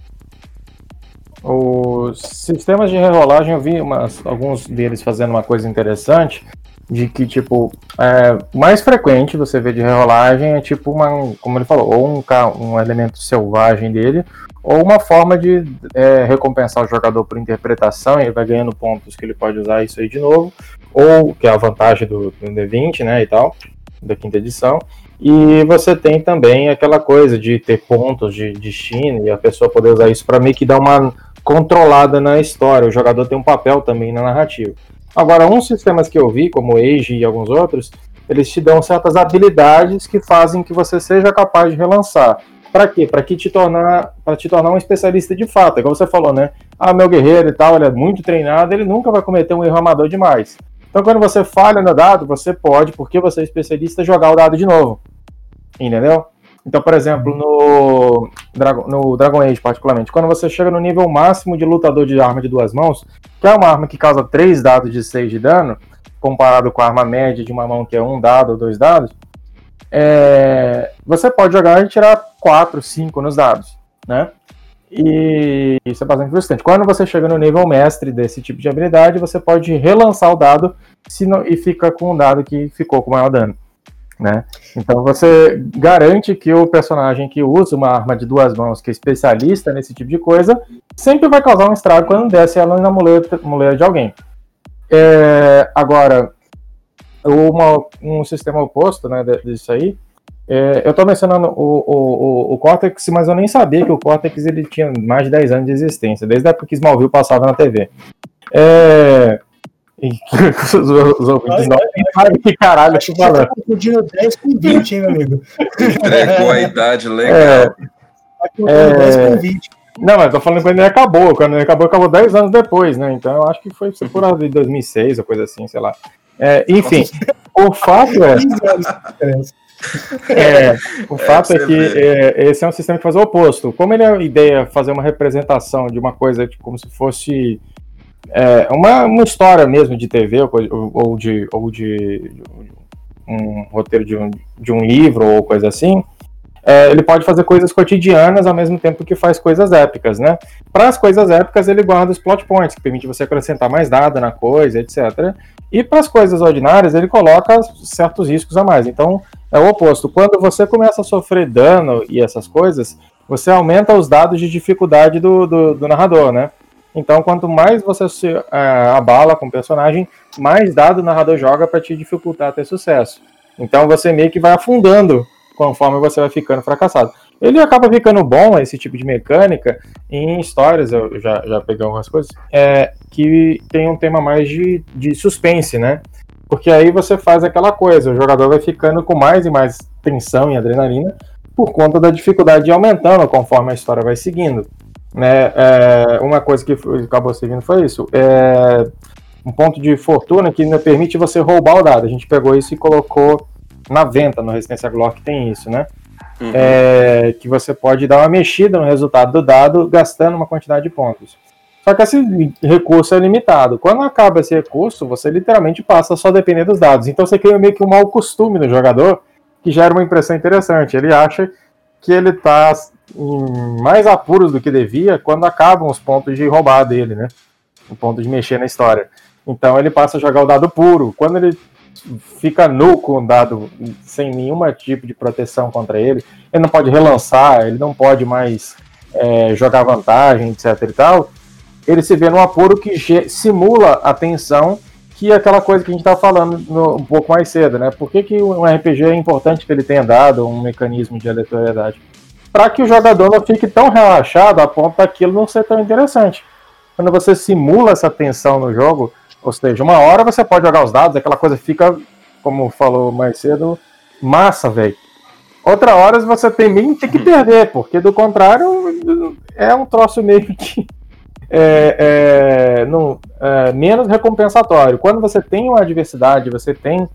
Os sistemas de rerolagem, eu vi umas, alguns deles fazendo uma coisa interessante, de que, tipo, é, mais frequente você vê de rerolagem é tipo uma, como ele falou, ou um, um elemento selvagem dele, ou uma forma de é, recompensar o jogador por interpretação, e ele vai ganhando pontos que ele pode usar isso aí de novo, ou que é a vantagem do, do D20, né, e tal, da quinta edição. E você tem também aquela coisa de ter pontos de destino e a pessoa poder usar isso para meio que dar uma controlada na história. O jogador tem um papel também na narrativa. Agora, uns sistemas que eu vi, como Age e alguns outros, eles te dão certas habilidades que fazem que você seja capaz de relançar. Para quê? Para te tornar, para te tornar um especialista de fato. É igual você falou, né? Ah, meu guerreiro e tal, ele é muito treinado, ele nunca vai cometer um erro amador demais. Então, quando você falha no dado, você pode, porque você é especialista, jogar o dado de novo. Entendeu? Então, por exemplo, no, no Dragon Age, particularmente, quando você chega no nível máximo de lutador de arma de duas mãos, que é uma arma que causa 3 dados de 6 de dano, comparado com a arma média de uma mão que é um dado ou dois dados, é, você pode jogar e tirar 4, 5 nos dados, né? E isso é bastante frustrante. Quando você chega no nível mestre desse tipo de habilidade, você pode relançar o dado não, e fica com o dado que ficou com maior dano. Né? Então você garante que o personagem que usa uma arma de duas mãos, que é especialista nesse tipo de coisa, sempre vai causar um estrago quando desce ela na muleta, muleta de alguém. É, agora, uma, um sistema oposto né, disso aí, é, eu estou mencionando o, o, o, Cortex, mas eu nem sabia que o Cortex ele tinha mais de 10 anos de existência, desde a época que Smallville passava na TV. É, os, os ouvintes não sabem que caralho eu tô falando. Tá confundindo 10 com 20, hein, meu amigo? Entregou a idade legal. É, é, 10 com 20. Não, mas tô falando quando ele acabou. Quando ele acabou, acabou 10 anos depois, né? Então eu acho que foi por aí de 2006 ou coisa assim, sei lá. É, enfim, o fato é. É, o é, fato é, que é, esse é um sistema que faz o oposto. Como ele é a ideia fazer uma representação de uma coisa como se fosse é, uma, uma história mesmo de TV ou, ou, de, ou de um roteiro de um, de um livro ou coisa assim, é, ele pode fazer coisas cotidianas ao mesmo tempo que faz coisas épicas, né? Para as coisas épicas, ele guarda os plot points, que permite você acrescentar mais dado na coisa, etc. E para as coisas ordinárias, ele coloca certos riscos a mais. Então, é o oposto. Quando você começa a sofrer dano e essas coisas, você aumenta os dados de dificuldade do, do, do narrador, né? Então, quanto mais você se uh, abala com o personagem, mais dado o narrador joga para te dificultar ter sucesso. Então, você meio que vai afundando conforme você vai ficando fracassado. Ele acaba ficando bom, esse tipo de mecânica, em histórias, eu já, já peguei algumas coisas, é, que tem um tema mais de, de suspense, né? Porque aí você faz aquela coisa, o jogador vai ficando com mais e mais tensão e adrenalina por conta da dificuldade aumentando conforme a história vai seguindo. Né? É, uma coisa que acabou seguindo foi isso. É, um ponto de fortuna que permite você roubar o dado. A gente pegou isso e colocou na venta no Resistência Glock tem isso, né? Uhum. É, que você pode dar uma mexida no resultado do dado gastando uma quantidade de pontos. Só que esse recurso é limitado. Quando acaba esse recurso, você literalmente passa só a depender dos dados. Então você cria meio que um mau costume no jogador que gera uma impressão interessante. Ele acha que ele está em mais apuros do que devia quando acabam os pontos de roubar dele, né? O ponto de mexer na história. Então ele passa a jogar o dado puro. Quando ele fica nu com o dado sem nenhum tipo de proteção contra ele. Ele não pode relançar, ele não pode mais é, jogar vantagem, etc e tal. Ele se vê num apuro que simula a tensão que é aquela coisa que a gente está falando no, um pouco mais cedo, né? Por que, que um RPG é importante que ele tenha dado um mecanismo de aleatoriedade? Para que o jogador não fique tão relaxado a ponto daquilo não ser tão interessante. Quando você simula essa tensão no jogo, ou seja, uma hora você pode jogar os dados, aquela coisa fica, como falou mais cedo, massa, velho. Outra hora você também tem que perder, porque do contrário é um troço meio que é, é, não, é, menos recompensatório. Quando você tem uma adversidade, você tem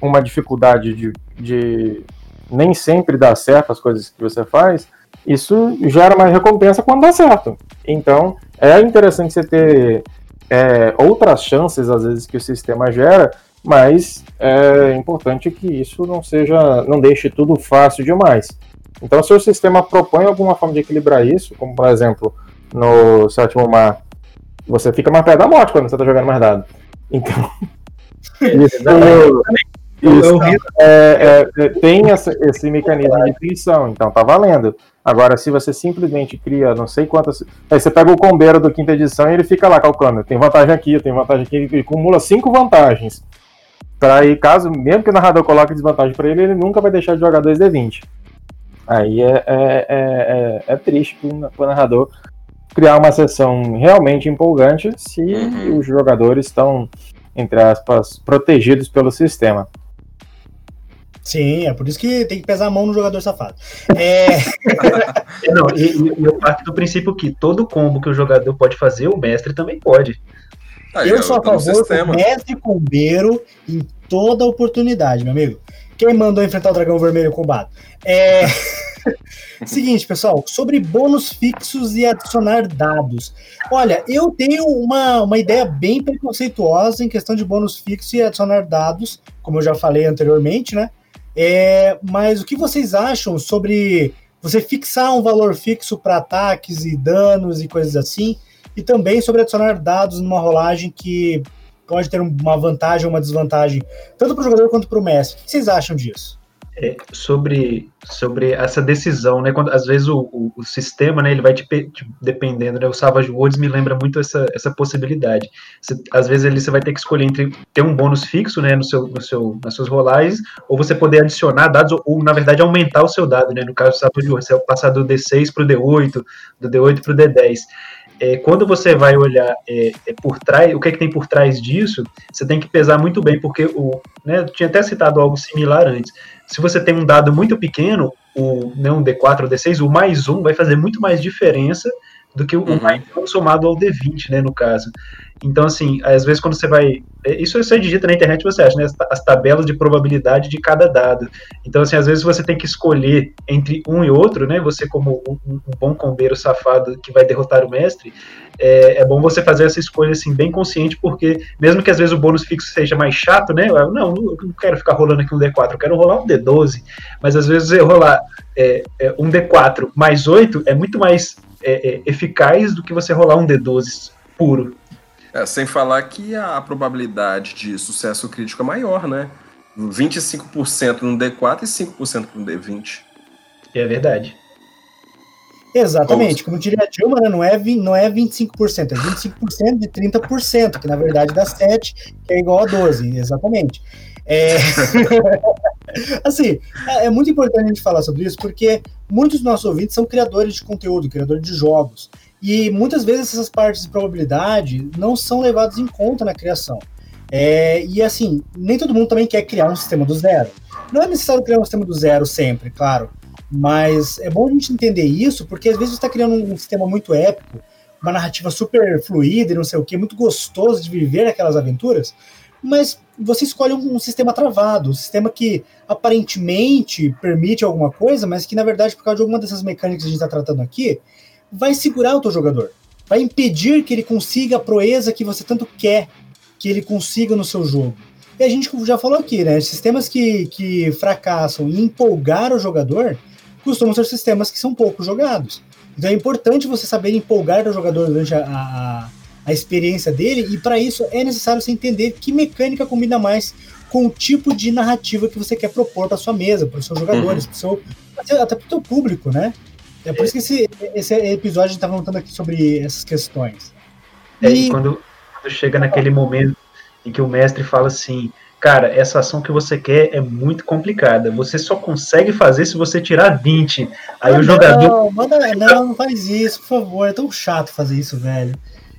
uma dificuldade de, de nem sempre dar certo as coisas que você faz, isso gera mais recompensa quando dá certo. Então é interessante você ter é, outras chances, às vezes, que o sistema gera, mas é importante que isso não seja, não deixe tudo fácil demais. Então, se o sistema propõe alguma forma de equilibrar isso, como por exemplo no sétimo mar, você fica mais perto da morte quando você está jogando mais dado. Então, isso, isso é, é, tem essa, esse mecanismo de tensão, então tá valendo. Agora, se você simplesmente cria não sei quantas. Aí você pega o combeiro do quinta edição e ele fica lá calculando. Tem vantagem aqui, tem vantagem aqui, ele acumula cinco vantagens. Para aí, caso, mesmo que o narrador coloque desvantagem para ele, ele nunca vai deixar de jogar 2D20. Aí é, é, é, é, é triste para o narrador criar uma sessão realmente empolgante se uhum. os jogadores estão, entre aspas, protegidos pelo sistema. Sim, é por isso que tem que pesar a mão no jogador safado. É... Não, e, e eu parto do princípio que todo combo que o jogador pode fazer, o mestre também pode. Aí, eu sou a favor do mestre combeiro em toda oportunidade, meu amigo. Quem mandou enfrentar o dragão vermelho combate? É. Seguinte, pessoal, sobre bônus fixos e adicionar dados. Olha, eu tenho uma, uma ideia bem preconceituosa em questão de bônus fixo e adicionar dados, como eu já falei anteriormente, né? É, mas o que vocês acham sobre você fixar um valor fixo para ataques e danos e coisas assim? E também sobre adicionar dados numa rolagem que pode ter uma vantagem ou uma desvantagem, tanto para o jogador quanto para o mestre. O que vocês acham disso? É, sobre, sobre essa decisão, né? Quando às vezes o, o, o sistema, né, ele vai te, te, dependendo, né? O Savage Worlds me lembra muito essa, essa possibilidade. Você, às vezes ele você vai ter que escolher entre ter um bônus fixo, né, no seu, no seu, nas suas rolagens, ou você poder adicionar dados, ou, ou na verdade aumentar o seu dado, né? No caso do Savage Worlds, você passar do D6 para o D8, do D8 para o D10 é, quando você vai olhar é, é, por trás, o que, é que tem por trás disso, você tem que pesar muito bem, porque o, né, eu tinha até citado algo similar antes. Se você tem um dado muito pequeno, o né, um D4 ou D6, o mais um vai fazer muito mais diferença do que o uhum. mais um somado ao D20, né, no caso. Então, assim, às vezes quando você vai é, isso você digita na internet você acha, né? As, as, tabelas de probabilidade de cada dado. Então, assim, às vezes você tem que escolher entre um e outro, né? Você, como um, um bom combeiro safado que vai derrotar o mestre, é, é, bom você fazer essa escolha, assim, bem consciente, porque mesmo que às vezes o bônus fixo seja mais chato, né? Eu, não, eu não quero ficar rolando aqui um D4, eu quero rolar um D12. Mas às vezes eu rolar é, é, um D4 mais 8 é muito mais é, é, eficaz do que você rolar um D12 puro. É, sem falar que a probabilidade de sucesso crítico é maior, né? 25% no D4 e 5% no D20. É verdade. Exatamente, como diria a Dilma, né, não, é, não é 25%, é 25% de 30%, que na verdade dá 7, que é igual a 12, exatamente. É... assim, é, é muito importante a gente falar sobre isso, porque muitos dos nossos ouvintes são criadores de conteúdo, criadores de jogos. E muitas vezes essas partes de probabilidade não são levadas em conta na criação. É, e assim, nem todo mundo também quer criar um sistema do zero. Não é necessário criar um sistema do zero sempre, claro. Mas é bom a gente entender isso, porque às vezes você está criando um sistema muito épico, uma narrativa super fluida e não sei o que, muito gostoso de viver aquelas aventuras, mas você escolhe um, um, sistema travado, um sistema que aparentemente permite alguma coisa, mas que na verdade, por causa de alguma dessas mecânicas que a gente está tratando aqui, vai segurar o teu jogador. Vai impedir que ele consiga a proeza que você tanto quer que ele consiga no seu jogo. E a gente já falou aqui, né? Sistemas que, que fracassam em empolgar o jogador costumam ser sistemas que são pouco jogados. Então é importante você saber empolgar o jogador durante a, a, a experiência dele, e para isso é necessário você entender que mecânica combina mais com o tipo de narrativa que você quer propor para sua mesa, para os seus jogadores, uhum. pro seu, até para o seu público, né? É por isso que esse, esse episódio a gente tá falando aqui sobre essas questões. É, e quando, quando chega naquele momento em que o mestre fala assim, cara, essa ação que você quer é muito complicada. Você só consegue fazer se você tirar 20. Aí o jogador. Não, manda, não, não faz isso, por favor. É tão chato fazer isso, velho.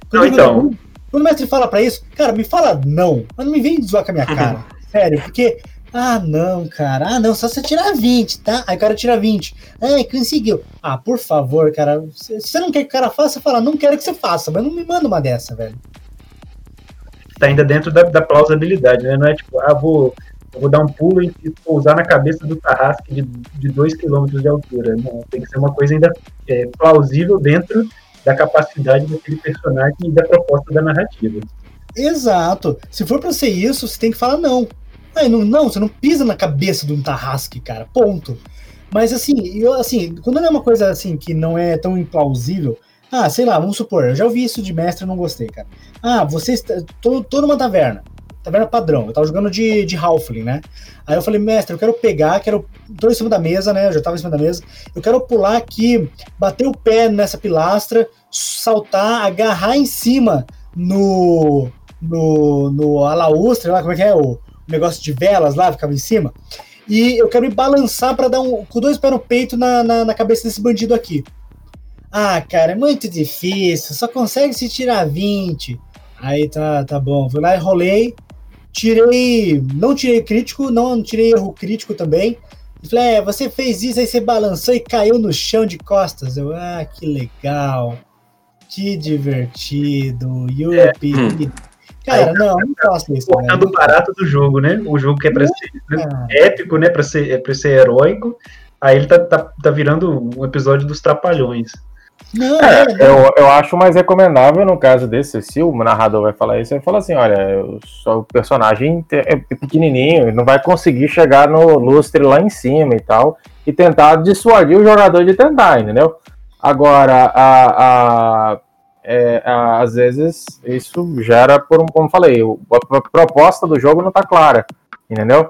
Quando, não, então. Quando, quando o mestre fala pra isso, cara, me fala não. Mas não me vem zoar com a minha cara. Sério, porque ah, não, cara. Ah, não, só você tirar 20, tá? Aí o cara tira 20. É, conseguiu. Ah, por favor, cara. Se você não quer que o cara faça, fala, não quero que você faça, mas não me manda uma dessa, velho. Tá ainda dentro da, da plausibilidade, né? Não é tipo, ah, vou, vou dar um pulo e pousar na cabeça do Tarrasque de 2 km de altura. Não, tem que ser uma coisa ainda é, plausível dentro da capacidade daquele personagem e da proposta da narrativa. Exato. Se for para ser isso, você tem que falar não. Não, não, você não pisa na cabeça de um tarrasque, cara. Ponto. Mas assim, eu, assim, quando é uma coisa assim que não é tão implausível, ah, sei lá, vamos supor, eu já ouvi isso de mestre e não gostei, cara. Ah, você está. Tô, tô numa taverna. Taverna padrão. Eu tava jogando de, de Halfling, né? Aí eu falei, mestre, eu quero pegar, quero. Tô em cima da mesa, né? Eu já tava em cima da mesa. Eu quero pular aqui, bater o pé nessa pilastra, saltar, agarrar em cima no. No, no alaústre lá, como é que é? O, negócio de velas lá, ficava em cima. E eu quero me balançar para dar um. com dois pés no peito na, na, na, cabeça desse bandido aqui. Ah, cara, é muito difícil, só consegue se tirar 20. Aí tá, tá bom. Fui lá e rolei. Tirei. Não tirei crítico, não tirei erro crítico também. falei, é, você fez isso, aí você balançou e caiu no chão de costas. Eu, ah, que legal. Que divertido. Yupi. É. Cara, não, não faço isso. Cortando o barato do jogo, né? O jogo que é pra ser né? épico, né? Pra ser, é pra ser heróico. Aí ele tá, tá, tá virando um episódio dos Trapalhões. Não, é, é eu, eu acho mais recomendável no caso desse, se o narrador vai falar isso, ele fala assim, olha, só o personagem é pequenininho, não vai conseguir chegar no lustre lá em cima e tal, e tentar dissuadir o jogador de tentar, entendeu? Agora, a, a é, às vezes isso gera por um, como falei, a proposta do jogo não está clara, entendeu?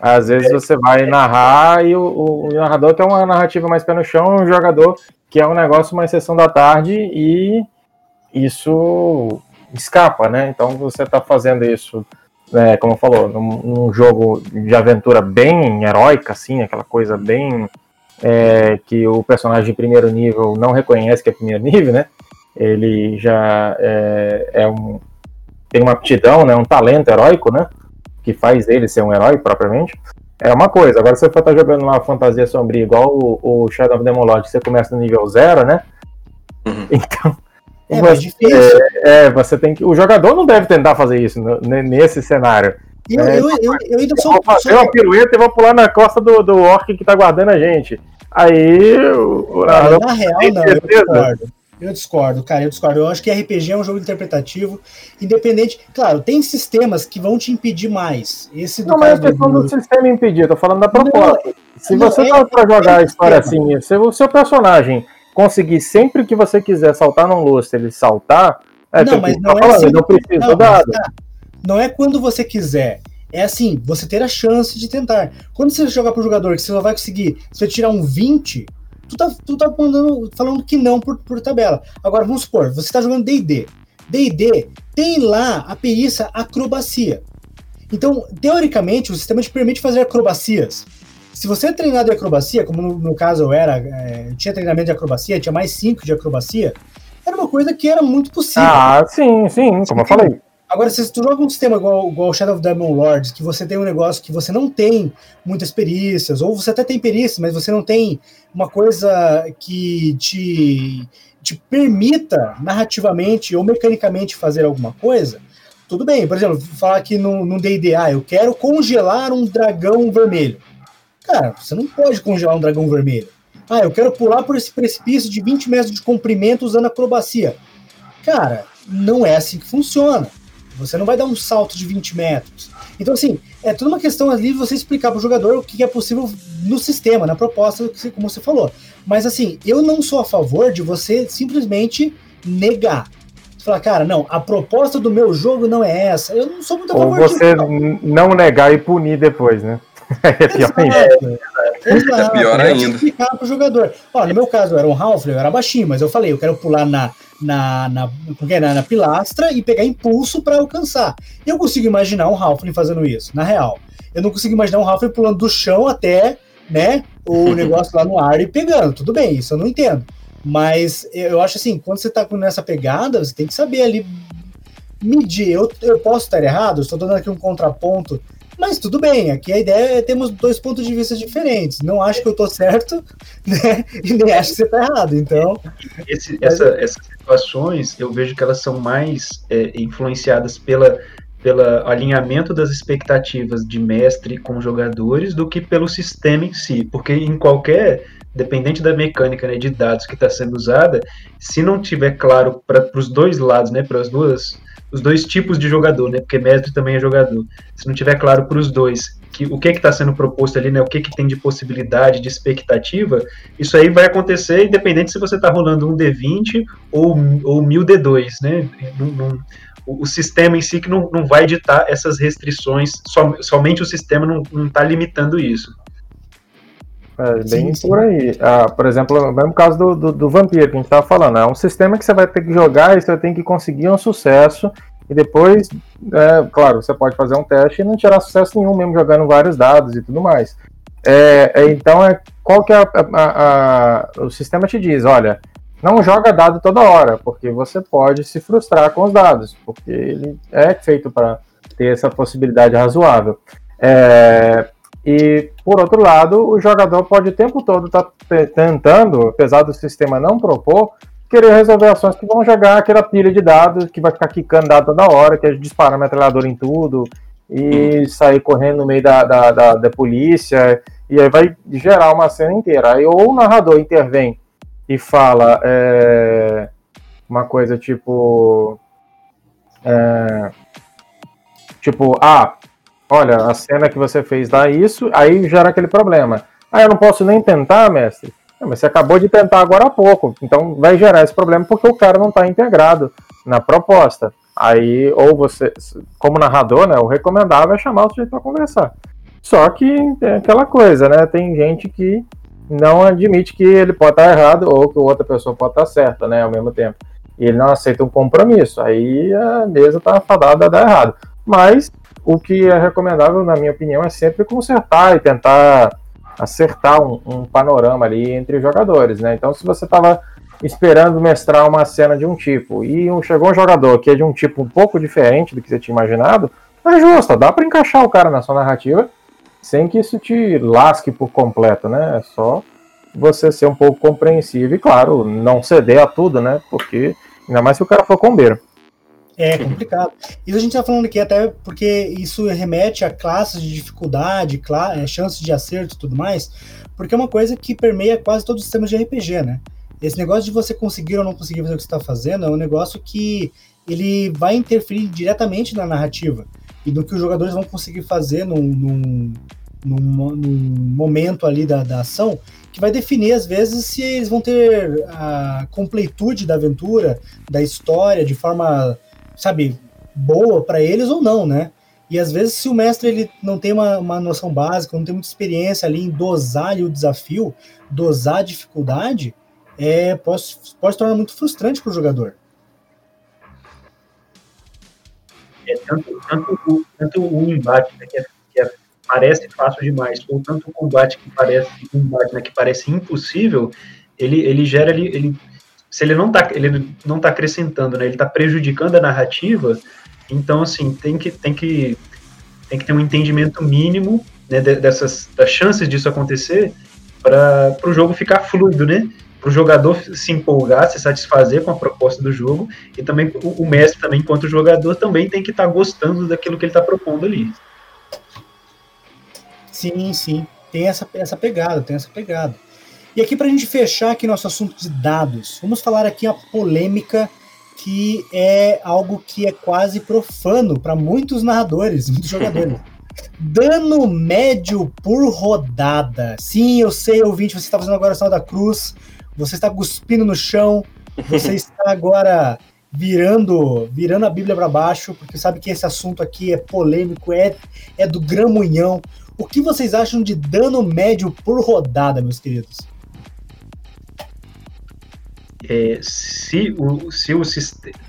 Às vezes você vai narrar e o, o, narrador tem uma narrativa mais pé no chão, o jogador que é um negócio mais sessão da tarde e isso escapa, né? Então você está fazendo isso, né, como falou, num, num, jogo de aventura bem heróica, assim, aquela coisa bem é, que o personagem de primeiro nível não reconhece que é primeiro nível, né? Ele já é, é um, tem uma aptidão, né, um talento heróico, né, que faz ele ser um herói propriamente, é uma coisa. Agora, se você for estar tá jogando uma fantasia sombria igual o, o Shadow of the Lord, você começa no nível zero, né, uhum. então É mais Você- difícil. É, você tem que. O jogador não deve tentar fazer isso no- ne- nesse cenário. Eu, é, eu, eu, eu ainda sou. vou fazer sou- uma pirueta e vou pular na costa do, do orc que tá guardando a gente. Aí. o- narrador na real, não, eu? Eu discordo, cara, eu discordo. Eu acho que RPG é um jogo interpretativo, independente. Claro, tem sistemas que vão te impedir mais. Esse do Não, mas é questão do sistema impedir, tô falando da proposta. se não, você é- tá pra jogar a é história sistema. assim, se o seu personagem conseguir sempre que você quiser saltar num lustre, ele saltar, é Não, tipo, mas tá não é falando, assim. não precisa Não, do dado. mas tá. Não é quando você quiser. É assim, você ter a chance de tentar. Quando você jogar pro jogador que você só vai conseguir, se você tirar um 20, tu tá, tu tá mandando, falando que não por, por tabela. Agora, vamos supor, você tá jogando D&D. D&D tem lá a perícia acrobacia. Então, teoricamente, o sistema te permite fazer acrobacias. Se você é treinado em acrobacia, como no, no caso eu era, é, eu tinha treinamento de acrobacia, tinha mais 5 de acrobacia, era uma coisa que era muito possível. Ah, sim, sim, como eu falei. Agora, se tu joga um sistema igual, igual Shadow of Demon Lords, que você tem um negócio que você não tem muitas perícias, ou você até tem perícias, mas você não tem uma coisa que te, te permita narrativamente ou mecanicamente fazer alguma coisa, tudo bem. Por exemplo, falar aqui no no D&D, ah, eu quero congelar um dragão vermelho. Cara, você não pode congelar um dragão vermelho. Ah, eu quero pular por esse precipício de 20 metros de comprimento usando acrobacia. Cara, não é assim que funciona. Você não vai dar um salto de 20 metros. Então, assim, é toda uma questão ali de você explicar para o jogador o que é possível no sistema, na proposta, como você falou. Mas, assim, eu não sou a favor de você simplesmente negar. Você falar, cara, não, a proposta do meu jogo não é essa. Eu não sou muito a Ou favor você disso. não. não negar e punir depois, né? É pior ainda. Exato. É pior ainda. explicar pro jogador. Ó, no meu caso, eu era um Halfling, eu era baixinho, mas eu falei, eu quero pular na, na, na, na, na pilastra e pegar impulso para alcançar. Eu consigo imaginar um Halfling fazendo isso, na real. Eu não consigo imaginar um Halfling pulando do chão até, né, o negócio lá no ar e pegando. Tudo bem, isso eu não entendo. Mas eu acho assim, quando você tá com nessa pegada, você tem que saber ali medir. Eu, eu posso estar errado, estou dando aqui um contraponto mas tudo bem, aqui a ideia é termos dois pontos de vista diferentes. Não acho que eu tô certo, né? E nem acho que você tá errado. Então, Esse- essa- essas situações, eu vejo que elas são mais é, influenciadas pela, pelo alinhamento das expectativas de mestre com jogadores do que pelo sistema em si. Porque em qualquer, dependente da mecânica né, de dados que está sendo usada, se não tiver claro para os dois lados, né, para as duas os dois tipos de jogador, né? Porque mestre também é jogador. Se não tiver claro para os dois que o que está sendo proposto ali, né? O que, que tem de possibilidade, de expectativa, isso aí vai acontecer independente se você está rolando um D20 ou, ou 1000 D2, né? O sistema em si que não, não vai ditar essas restrições, som- somente o sistema não está limitando isso. É, bem Sim, por aí. Ah, por exemplo, o mesmo caso do, do, do vampiro que a gente estava falando. É um sistema que você vai ter que jogar e você tem que conseguir um sucesso. E depois, é, claro, você pode fazer um teste e não tirar sucesso nenhum, mesmo jogando vários dados e tudo mais. É, é, então, é, qual que é a, a- a- o sistema te diz, olha, não joga dado toda hora, porque você pode se frustrar com os dados, porque ele é feito para ter essa possibilidade razoável. É, e, por outro lado, o jogador pode o tempo todo estar tentando, apesar do sistema não propor, querer resolver ações que vão jogar aquela pilha de dados que vai ficar quicando dado toda hora, que é disparar metralhador em tudo, e sair correndo no meio da, da, da, da polícia, e aí vai gerar uma cena inteira. Aí ou o narrador intervém e fala é, uma coisa tipo. é, tipo, ah, olha, a cena que você fez dá isso, aí gera aquele problema. Ah, eu não posso nem tentar, mestre. Não, mas você acabou de tentar agora há pouco, então vai gerar esse problema porque o cara não está integrado na proposta. Aí, ou você, como narrador, né, o recomendável é chamar o sujeito para conversar. Só que é aquela coisa, né? Tem gente que não admite que ele pode estar errado ou que outra pessoa pode estar certa, né, ao mesmo tempo. E ele não aceita um compromisso. Aí a mesa está fadada a dar errado. Mas o que é recomendável, na minha opinião, é sempre consertar e tentar acertar um, um panorama ali entre os jogadores, né? Então, se você estava esperando mestrar uma cena de um tipo e um- chegou um jogador que é de um tipo um pouco diferente do que você tinha imaginado, é justo, dá para encaixar o cara na sua narrativa sem que isso te lasque por completo, né? É só você ser um pouco compreensivo e, claro, não ceder a tudo, né? Porque Ainda mais se o cara for combeiro. É complicado. Isso a gente tá falando aqui até porque isso remete a classes de dificuldade, é, chances de acerto e tudo mais, porque é uma coisa que permeia quase todos os sistemas de RPG, né? Esse negócio de você conseguir ou não conseguir fazer o que está fazendo é um negócio que ele vai interferir diretamente na narrativa e no que os jogadores vão conseguir fazer num, num, num, num momento ali da, da ação que vai definir, às vezes, se eles vão ter a completude da aventura, da história, de forma, sabe, boa para eles ou não, né? E às vezes, se o mestre ele não tem uma, uma noção básica, não tem muita experiência ali em dosar ali, o desafio, dosar a dificuldade, é, pode, pode se tornar muito frustrante para o jogador. É, tanto, tanto, o, tanto o embate, né, que, é, que é, parece fácil demais, ou tanto o combate que parece, combate, né, que parece impossível, ele, ele gera ali, ele, se ele não está ele não tá acrescentando, né, ele está prejudicando a narrativa, então assim tem que tem que tem que ter um entendimento mínimo né, dessas das chances disso acontecer para o jogo ficar fluido, né? para o jogador se empolgar, se satisfazer com a proposta do jogo, e também o, o mestre também, enquanto jogador, também tem que estar tá gostando daquilo que ele está propondo ali. Sim, sim. Tem essa, essa pegada, tem essa pegada. E aqui, para a gente fechar aqui nosso assunto de dados, vamos falar aqui a polêmica que é algo que é quase profano para muitos narradores, muitos jogadores. Dano médio por rodada. Sim, eu sei, ouvinte, você está fazendo agora a oração da cruz você está cuspindo no chão, você está agora virando virando a Bíblia para baixo, porque sabe que esse assunto aqui é polêmico, é, é do gramunhão. O que vocês acham de dano médio por rodada, meus queridos? É, se o, se o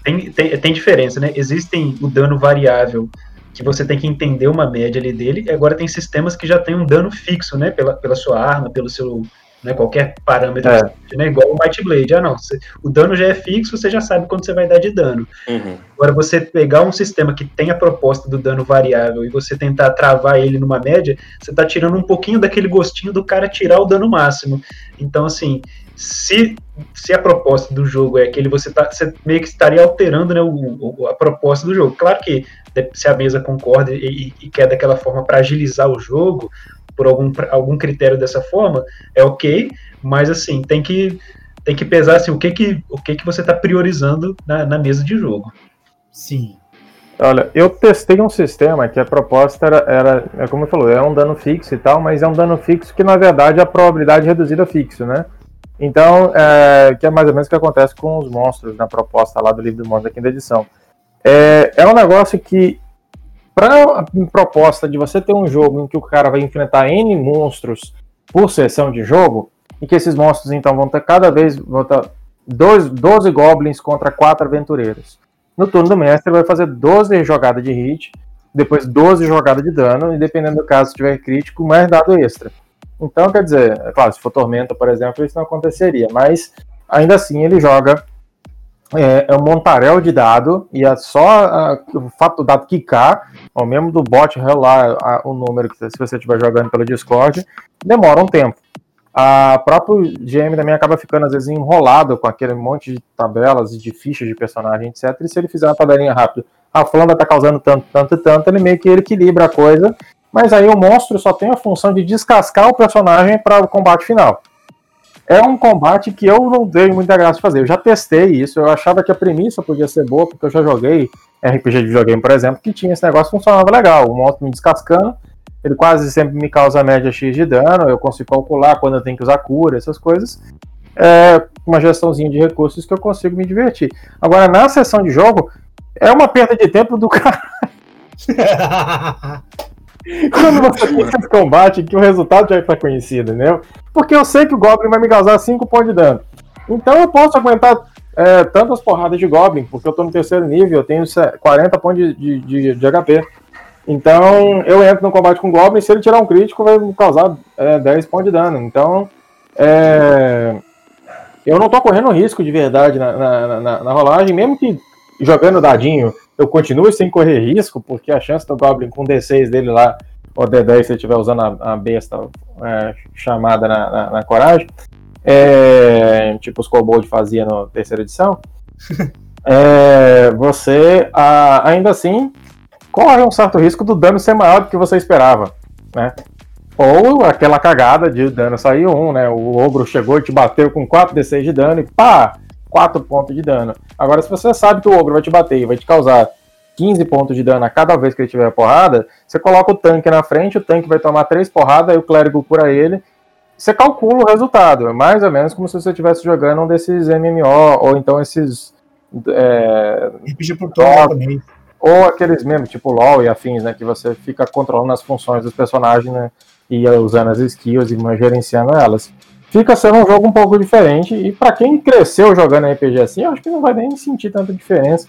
tem, tem, tem diferença, né? Existem o dano variável, que você tem que entender uma média ali dele, e agora tem sistemas que já tem um dano fixo, né? Pela, pela sua arma, pelo seu né, qualquer parâmetro, é. né, igual o Might Blade. Ah, não, você, o dano já é fixo, você já sabe quanto você vai dar de dano. Uhum. Agora, você pegar um sistema que tem a proposta do dano variável e você tentar travar ele numa média, você está tirando um pouquinho daquele gostinho do cara tirar o dano máximo. Então, assim, se, se a proposta do jogo é aquele, você, tá, você meio que estaria alterando né, o, o, a proposta do jogo. Claro que se a mesa concorda e, e quer daquela forma para agilizar o jogo, por algum, algum critério dessa forma, é ok, mas assim, tem que, tem que pesar assim, o que que, o que, que você está priorizando na, na mesa de jogo. Sim. Olha, eu testei um sistema que a proposta era, era é como eu falou, é um dano fixo e tal, mas é um dano fixo que na verdade a probabilidade reduzida fixo, né? Então, é, que é mais ou menos o que acontece com os monstros na proposta lá do livro do monstro da quinta edição. É, é um negócio que para a proposta de você ter um jogo em que o cara vai enfrentar N monstros por sessão de jogo, e que esses monstros então vão ter cada vez vão ter 12, 12 goblins contra 4 aventureiros. No turno do mestre, vai fazer 12 jogadas de hit, depois 12 jogadas de dano, e dependendo do caso, se tiver crítico, mais dado extra. Então, quer dizer, é claro, se for Tormenta, por exemplo, isso não aconteceria, mas ainda assim ele joga é, é um montaréu de dado e é só a, o fato do dado quicar, ou mesmo do bot relar a, o número que se você estiver jogando pelo Discord, demora um tempo. A próprio GM também acaba ficando às vezes enrolado com aquele monte de tabelas e de fichas de personagem, etc. E se ele fizer uma tabelinha rápida, a fulana tá causando tanto, tanto, tanto, ele meio que equilibra a coisa. Mas aí o monstro só tem a função de descascar o personagem para o combate final é um combate que eu não dei muita graça de fazer. Eu já testei isso, eu achava que a premissa podia ser boa, porque eu já joguei RPG de videogame, por exemplo, que tinha esse negócio que funcionava legal. O monstro me descascando, ele quase sempre me causa média X de dano, eu consigo calcular quando eu tenho que usar cura, essas coisas. É uma gestãozinha de recursos que eu consigo me divertir. Agora, na sessão de jogo, é uma perda de tempo do cara. Quando você tem esse combate, que o resultado já está conhecido, entendeu? Porque eu sei que o Goblin vai me causar 5 pontos de dano. Então eu posso aguentar é, tantas porradas de Goblin, porque eu tô no terceiro nível, eu tenho 40 pontos de, de, de, HP. Então eu entro no combate com o Goblin, se ele tirar um crítico, vai me causar é, 10 pontos de dano. Então é, eu não tô correndo risco de verdade na, na, na, na rolagem, mesmo que jogando dadinho eu continuo sem correr risco, porque a chance do Goblin com D6 dele lá, ou D10 se ele estiver usando a, a besta é, chamada na, na, na, coragem, é, tipo os Kobold fazia na terceira edição, é, você a- ainda assim corre um certo risco do dano ser maior do que você esperava, né? Ou aquela cagada de dano sair um, né? O ogro chegou e te bateu com 4d6 de dano e pá, 4 pontos de dano. Agora, se você sabe que o ogro vai te bater e vai te causar 15 pontos de dano a cada vez que ele tiver porrada, você coloca o tanque na frente, o tanque vai tomar 3 porradas, aí o clérigo cura ele. Você calcula o resultado. É mais ou menos como se você estivesse jogando um desses MMO, ou então esses. é, RPG por turno também. ou aqueles mesmo, tipo LOL e afins, né? Que você fica controlando as funções dos personagens, né? E usando as skills e gerenciando elas. Fica sendo um jogo um pouco diferente. E pra quem cresceu jogando RPG assim, acho que não vai nem sentir tanta diferença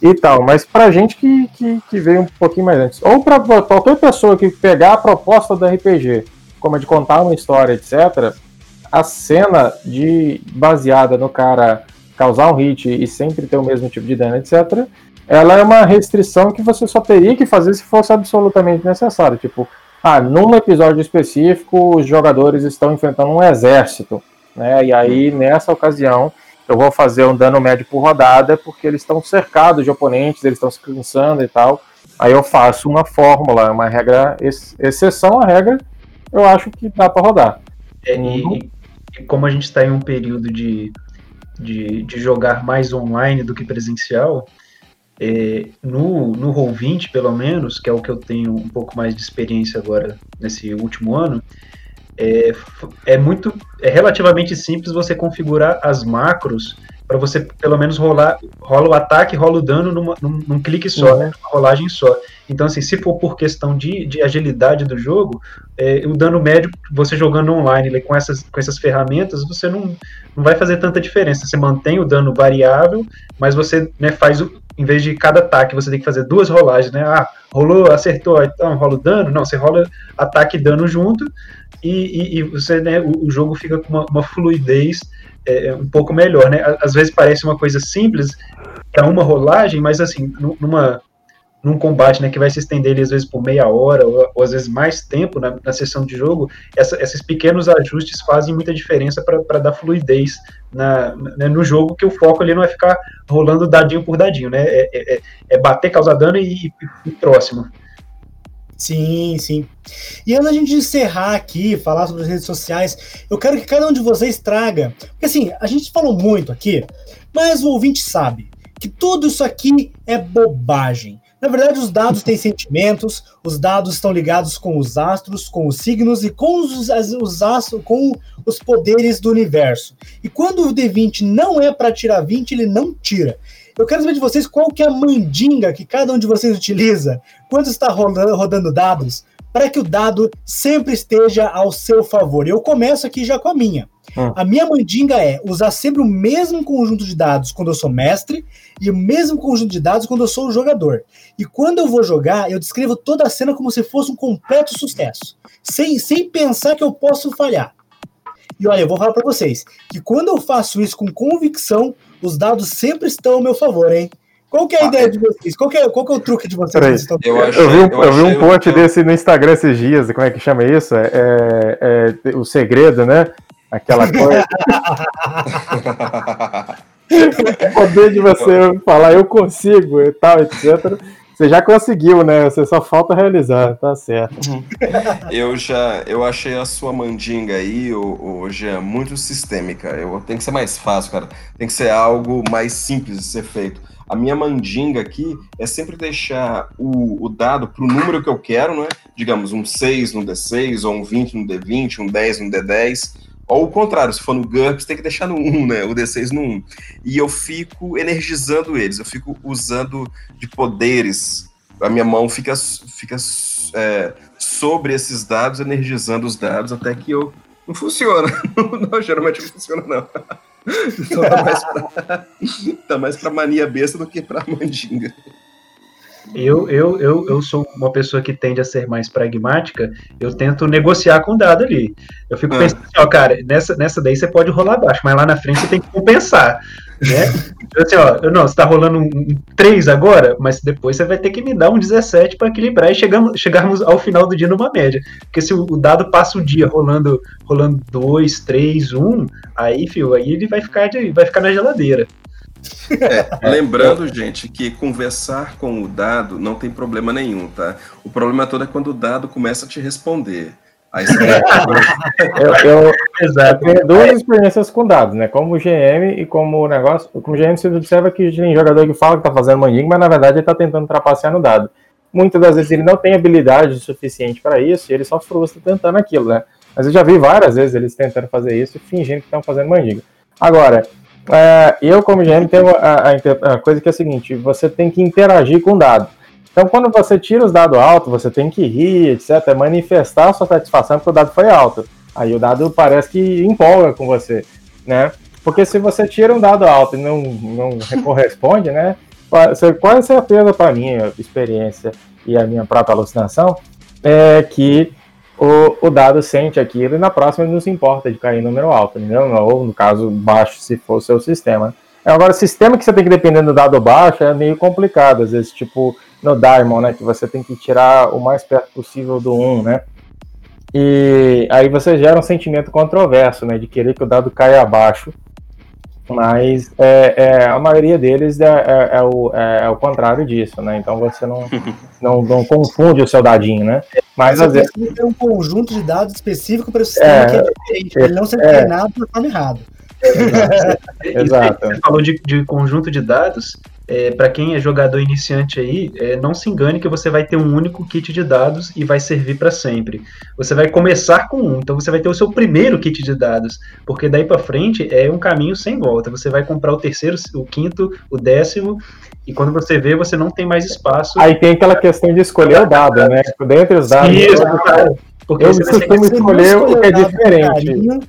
e tal. Mas pra gente que, que, que veio um pouquinho mais antes. Ou pra qualquer pessoa que pegar a proposta do RPG, como a de contar uma história, etc., a cena de baseada no cara causar um hit e sempre ter o mesmo tipo de dano, etc., ela é uma restrição que você só teria que fazer se fosse absolutamente necessário. Tipo, ah, num episódio específico, os jogadores estão enfrentando um exército, né? E aí, nessa ocasião, eu vou fazer um dano médio por rodada, porque eles estão cercados de oponentes, eles estão se cansando e tal. Aí eu faço uma fórmula, uma regra, ex- exceção à regra, eu acho que dá pra rodar. É, e, Uhum. e- e como a gente está em um período de, de, de jogar mais online do que presencial, é, no, no Roll20, pelo menos, que é o que eu tenho um pouco mais de experiência agora nesse último ano, é, é muito é relativamente simples você configurar as macros para você pelo menos rolar rola o ataque, rola o dano numa- num, num clique só, Uhum. né, numa rolagem só. Então, assim, se for por questão de, de agilidade do jogo, é, o dano médio, você jogando online ali, com, essas, com essas ferramentas, você não, não vai fazer tanta diferença. Você mantém o dano variável, mas você né, faz, o, em vez de cada ataque, você tem que fazer duas rolagens, né? Ah, rolou, acertou, então rola o dano? Não, você rola ataque e dano junto, e, e, e você, né, o, o jogo fica com uma, uma fluidez é, um pouco melhor, né? Às vezes parece uma coisa simples para uma rolagem, mas assim, nu- numa num combate, né, que vai se estender ali, às vezes por meia hora ou, ou às vezes mais tempo na, na sessão de jogo, essa- esses pequenos ajustes fazem muita diferença para dar fluidez na, né, no jogo, que o foco ali não é ficar rolando dadinho por dadinho, né? É, é- é- é bater, causar dano e, e, e próximo. Sim, sim. E antes da gente encerrar aqui, falar sobre as redes sociais, eu quero que cada um de vocês traga. Porque assim, a gente falou muito aqui, mas o ouvinte sabe que tudo isso aqui é bobagem. Na verdade, os dados têm sentimentos, os dados estão ligados com os astros, com os signos e com os, os astros, com os poderes do universo. E quando o D20 não é para tirar 20, ele não tira. Eu quero saber de vocês qual que é a mandinga que cada um de vocês utiliza quando está rolando, rodando dados, para que o dado sempre esteja ao seu favor. Eu começo aqui já com a minha. Hum. A minha mandinga é usar sempre o mesmo conjunto de dados quando eu sou mestre e o mesmo conjunto de dados quando eu sou o jogador. E quando eu vou jogar, eu descrevo toda a cena como se fosse um completo sucesso, sem, sem pensar que eu posso falhar. E olha, eu vou falar para vocês que quando eu faço isso com convicção, os dados sempre estão ao meu favor, hein? Qual que é a Ah, ideia de vocês? Qual que é, qual que é o truque de vocês? Peraí. que vocês estão- Eu achei, Eu vi um, eu eu vi um post desse no Instagram esses dias, como é que chama isso? É, é- é o segredo, né? Aquela coisa. o poder de você falar eu consigo e tal, etc. Você já conseguiu, né? Você só falta realizar, tá certo. Eu já, eu achei a sua mandinga aí, o, o Jean, muito sistêmica. Eu, tem que ser mais fácil, cara. Tem que ser algo mais simples de ser feito. A minha mandinga aqui é sempre deixar o, o dado pro número que eu quero, né? Digamos, um 6 no D6, ou um 20 no D20, um 10 no D10. Ou o contrário, se for no GURPS, tem que deixar no 1, né? O D6 no 1. E eu fico energizando eles, eu fico usando de poderes. A minha mão fica, fica é, sobre esses dados, energizando os dados, até que eu. Não funciona. Não, geralmente não funciona, não. Então tá mais pra, tá mais pra mania besta do que pra mandinga. Eu, eu, eu, eu sou uma pessoa que tende a ser mais pragmática, eu tento negociar com o dado ali. Eu fico Ah. pensando assim, ó, cara, nessa, nessa daí você pode rolar baixo, mas lá na frente você tem que compensar, né? Então, assim, ó, não, você tá rolando um, um 3 agora, mas depois você vai ter que me dar um 17 para equilibrar e chegamos, chegarmos ao final do dia numa média. Porque se o, o dado passa o dia rolando rolando 2, 3, 1, aí, fio, aí ele vai ficar, de, vai ficar na geladeira. É, lembrando, gente, que conversar com o dado não tem problema nenhum, tá? O problema todo é quando o dado começa a te responder. Aí você Eu, eu, eu tenho duas experiências com dados, né? Como GM e como negócio. Como GM, você observa que tem jogador que fala que tá fazendo mandinga, mas na verdade ele tá tentando trapacear no dado. Muitas das vezes ele não tem habilidade suficiente para isso e ele só frustra tentando aquilo, né? Mas eu já vi várias vezes eles tentando fazer isso e fingindo que estão fazendo mandinga. Agora, é, eu como GM tenho a, a- a coisa que é a seguinte: você tem que interagir com o dado. Então, quando você tira os dados altos, você tem que rir, etc., manifestar a sua satisfação porque o dado foi alto. Aí o dado parece que empolga com você, né? Porque se você tira um dado alto e não, não corresponde, né? Você, quase certeza para minha experiência e a minha própria alucinação é que o, o dado sente aquilo e na próxima ele não se importa de cair em número alto, entendeu? Ou no caso baixo, se for o seu sistema. Agora, sistema que você tem que depender do dado baixo é meio complicado, às vezes, tipo no Diamond, né? Que você tem que tirar o mais perto possível do 1, né? E aí você gera um sentimento controverso, né? De querer que o dado caia abaixo. Mas é, é, a maioria deles é, é- é o, é, é o contrário disso, né? Então você não, não, não confunde o seu dadinho, né? Mas às vezes. ter um conjunto de dados específico para o sistema É, que é diferente, para ele não ser é. treinado da forma errada. Exato. Você falou de, de conjunto de dados. para quem é jogador iniciante aí, é, não se engane que você vai ter um único kit de dados e vai servir para sempre. Você vai começar com um, então você vai ter o seu primeiro kit de dados, porque daí para frente é um caminho sem volta. Você vai comprar o terceiro, o quinto, o décimo, e quando você vê, você não tem mais espaço. Aí tem aquela questão de escolher o dado, né? Dentre os dados. Isso, cara, porque eu costumo escolher o que é diferente. carinho,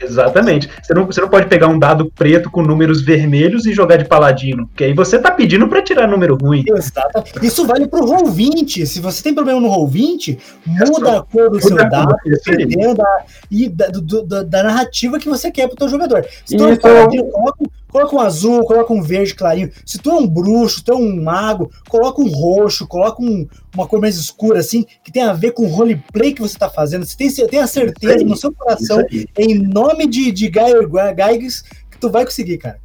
Exatamente. Você não, você não pode pegar um dado preto com números vermelhos e jogar de paladino, porque aí você tá pedindo pra tirar número ruim. Exato. Isso vale pro roll 20. Se você tem problema no roll 20, muda a cor do seu dado, aí. dependendo da, e da, do- do- da narrativa que você quer pro teu jogador. Se tu é Isso- paladino, coloca, coloca um azul, coloca um verde clarinho. Se tu é um bruxo, tu é um mago, coloca um roxo, coloca um- uma cor mais escura, assim, que tem a ver com o roleplay que você tá fazendo. Você tem, tem a certeza aí, no seu coração, em nome de, de Gaio Geiges, que tu vai conseguir, cara.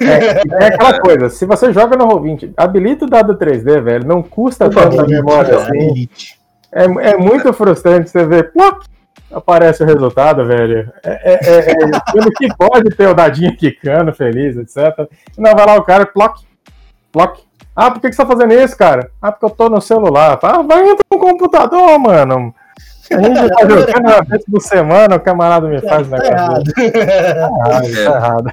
É aquela coisa, se você joga no Roll20, habilita o dado 3D, velho, não custa tanto a memória assim. É, é muito frustrante você ver, ploc, aparece o resultado, velho. É, é, é, é, pelo que pode ter o dadinho quicando, feliz, etc. Não, vai lá o cara, ploc, ploc. Ah, por que, que você tá fazendo isso, cara? Ah, porque eu tô no celular. Ah, vai entrar no computador, mano. A gente tá jogando uma vez por semana, o camarada me faz Tá negócio. errado. Ah, isso tá errado.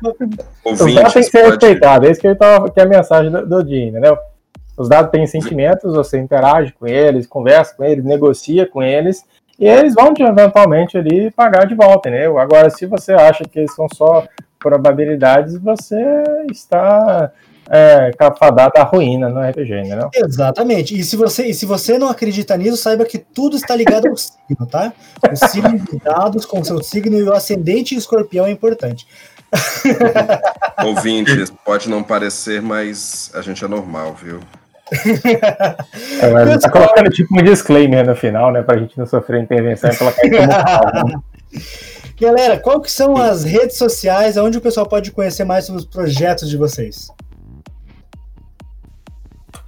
Os dados têm que ser pode... respeitados, é isso que, ele tava, que é a mensagem do, do Jim, entendeu? Os dados têm sentimentos, você interage com eles, conversa com eles, negocia com eles, e eles vão te eventualmente ali pagar de volta, entendeu? Agora, se você acha que eles são só probabilidades, você está é, à ruína no RPG, entendeu? Exatamente. E se, você, e se você não acredita nisso, saiba que tudo está ligado ao signo, tá? O signo de dados com seu signo e o ascendente em escorpião é importante. Ouvintes, pode não parecer, mas a gente é normal, viu? É, mas tá colocando tipo um disclaimer no final, né? Pra gente não sofrer intervenção e colocar isso como né? Galera, qual que são as redes sociais onde o pessoal pode conhecer mais sobre os projetos de vocês?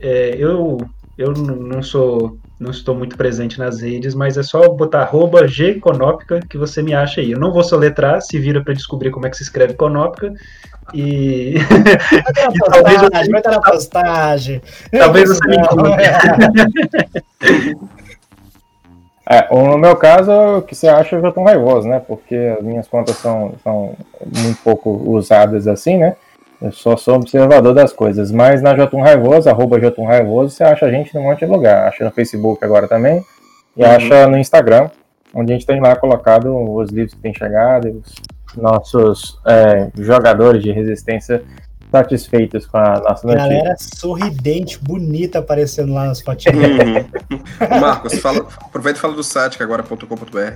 É, eu eu não sou não estou muito presente nas redes, mas é só botar arroba gconópica que você me acha aí. Eu não vou soletrar, se vira para descobrir como é que se escreve conópica. E Vai ter na E talvez postagem, vai estar na postagem. Talvez você me encontre. É, no meu caso, o que você acha eu já tô raivoso, né? Porque as minhas contas são, são muito pouco usadas assim, né? Eu só sou observador das coisas. Mas na Jotum Raivoso, arroba Jotum Raivoso, você acha a gente num monte de lugar. Acha no Facebook agora também. E Uhum. acha no Instagram, onde a gente tem lá colocado os livros que tem chegado e os nossos é, jogadores de resistência satisfeitos com a nossa notícia. Galera sorridente, bonita aparecendo lá nas fotinhas. Uhum. Marcos, fala, aproveita e fala do site que agora é .com.br.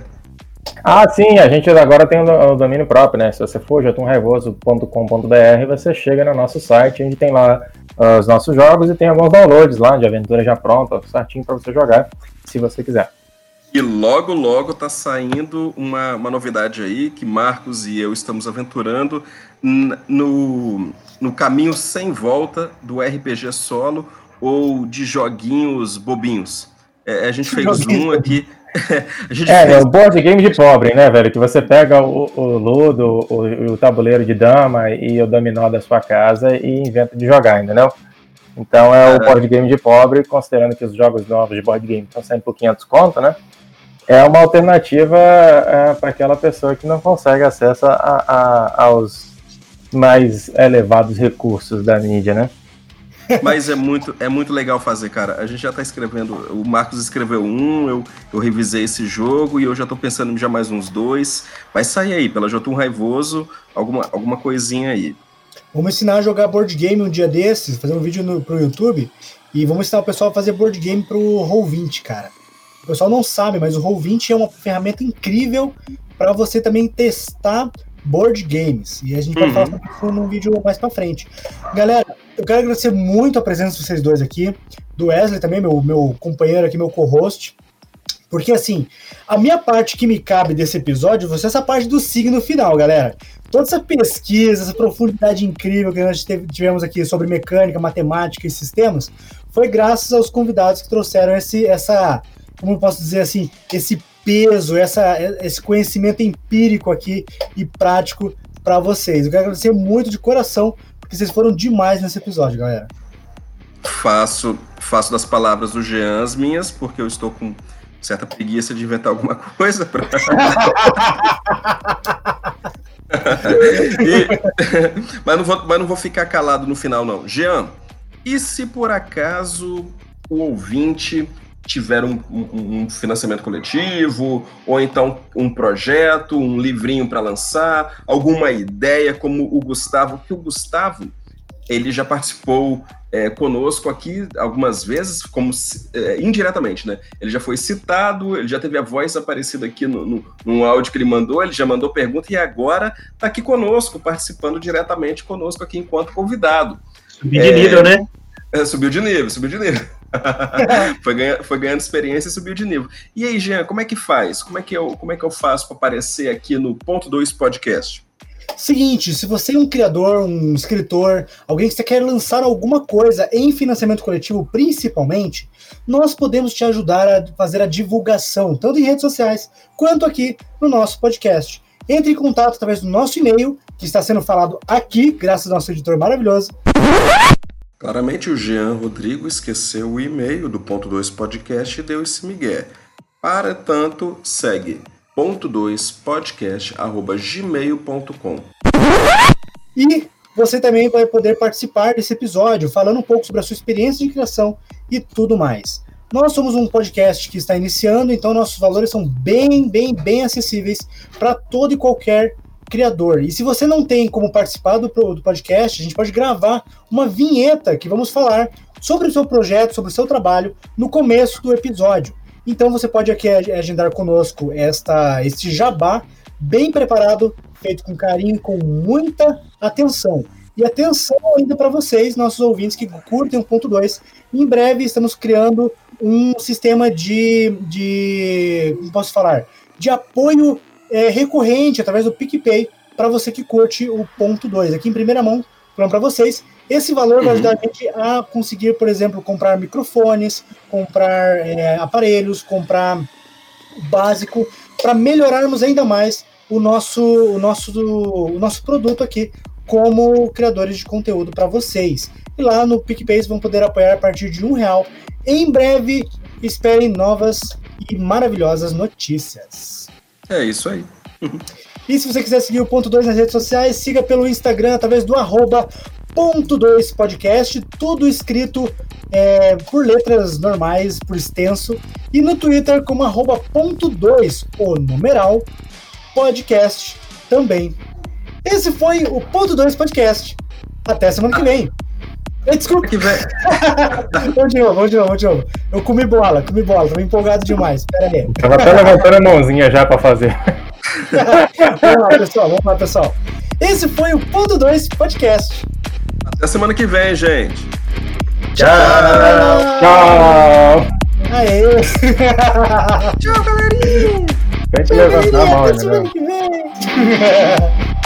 Ah, sim, a gente agora tem o, do- o domínio próprio, né? Se você for jatumraivoso.com.br, você chega no nosso site, onde tem lá ah, os nossos jogos e tem alguns downloads lá de aventura já pronta, certinho para você jogar, se você quiser. E logo, logo tá saindo uma, uma novidade aí que Marcos e eu estamos aventurando no, no caminho sem volta do RPG solo ou de joguinhos bobinhos. É, a gente fez um aqui. É, é fez o board game de pobre, né, velho? Que você pega o, o ludo, o, o tabuleiro de dama e o dominó da sua casa e inventa de jogar, entendeu? Então é o board game de pobre, considerando que os jogos novos de board game estão saindo por 500 conto, né? É uma alternativa para aquela pessoa que não consegue acesso a- a- aos mais elevados recursos da mídia, né? Mas é muito, é muito legal fazer, cara. A gente já tá escrevendo. O Marcos escreveu um, eu, eu revisei esse jogo e eu já tô pensando em já mais uns dois. Vai sair aí, pela Jotun Raivoso, alguma, alguma coisinha aí. Vamos ensinar a jogar board game um dia desses, fazer um vídeo no, pro YouTube e vamos ensinar o pessoal a fazer board game pro Roll20, cara. O pessoal não sabe, mas o Roll20 é uma ferramenta incrível para você também testar board games. E a gente vai Uhum. falar sobre isso num vídeo mais pra frente. Galera, eu quero agradecer muito a presença de vocês dois aqui, do Wesley também, meu, meu companheiro aqui, meu co-host. Porque assim, a minha parte que me cabe desse episódio vai ser essa parte do signo final, galera toda essa pesquisa, essa profundidade incrível que nós tivemos aqui sobre mecânica, matemática e sistemas, foi graças aos convidados que trouxeram esse, essa, como eu posso dizer assim, esse peso, essa, esse conhecimento empírico aqui e prático para vocês. Eu quero agradecer muito de coração, porque vocês foram demais nesse episódio, galera. Faço, faço das palavras do Jean as minhas, porque eu estou com certa preguiça de inventar alguma coisa para. mas, não vou, mas não vou ficar calado no final, não. Jean, e se por acaso o ouvinte tiver um, um- um financiamento coletivo, ou então um projeto, um livrinho para lançar, alguma ideia, como o Gustavo, que o Gustavo ele já participou é, conosco aqui algumas vezes, como é, indiretamente, né? Ele já foi citado, ele já teve a voz aparecida aqui no, no, num áudio que ele mandou, ele já mandou pergunta e agora está aqui conosco, participando diretamente conosco aqui enquanto convidado. Subir de nível, né? É, subiu de nível, subiu de nível. foi, ganha, foi ganhando experiência e subiu de nível. E aí, Jean, como é que faz? Como é que eu, como é que eu faço para aparecer aqui no Ponto 2 Podcast? Seguinte, se você é um criador, um escritor, alguém que você quer lançar alguma coisa em financiamento coletivo, principalmente, nós podemos te ajudar a fazer a divulgação, tanto em redes sociais quanto aqui no nosso podcast. Entre em contato através do nosso e-mail, que está sendo falado aqui, graças ao nosso editor maravilhoso. Claramente o Jean Rodrigo esqueceu o e-mail do Ponto 2 Podcast e deu esse migué. Para tanto, segue ponto 2 podcast arroba gmail.com. E você também vai poder participar desse episódio, falando um pouco sobre a sua experiência de criação e tudo mais. Nós somos um podcast que está iniciando, então nossos valores são bem, bem, bem acessíveis para todo e qualquer criador. E se você não tem como participar do, do podcast, a gente pode gravar uma vinheta que vamos falar sobre o seu projeto, sobre o seu trabalho no começo do episódio. Então você pode aqui ag- agendar conosco esta, este jabá bem preparado, feito com carinho, com muita atenção. E atenção ainda para vocês, nossos ouvintes que curtem o ponto 2. Em breve estamos criando um sistema de, de como posso falar, de apoio é, recorrente através do PicPay para você que curte o ponto 2. Aqui em primeira mão, falando para vocês, esse valor vai Uhum. ajudar a gente a conseguir, por exemplo, comprar microfones, comprar é, aparelhos, comprar básico para melhorarmos ainda mais o nosso, o nosso, o nosso produto aqui como criadores de conteúdo para vocês. E lá no PicPay vocês vão poder apoiar a partir de um real. Em breve, esperem novas e maravilhosas notícias. É isso aí. E se você quiser seguir o Ponto 2 nas redes sociais, siga pelo Instagram através do arroba ponto 2 podcast, tudo escrito é, por letras normais, por extenso, e no Twitter como arroba ponto 2, o numeral, podcast também. Esse foi o Ponto 2 Podcast. Até semana que vem. Desculpa, Que vem. vamos de novo, vamos de novo, vamos de novo. Eu comi bola, comi bola, tô empolgado demais. Pera aí. Tava até levantando a mãozinha já pra fazer. Vamos lá, pessoal, vamos lá, pessoal. Esse foi o Ponto 2 Podcast. Até semana que vem, gente. Tchau! Tchau! Aê! Tchau, galerinha! Tem que levantar a mão, Até semana que vem!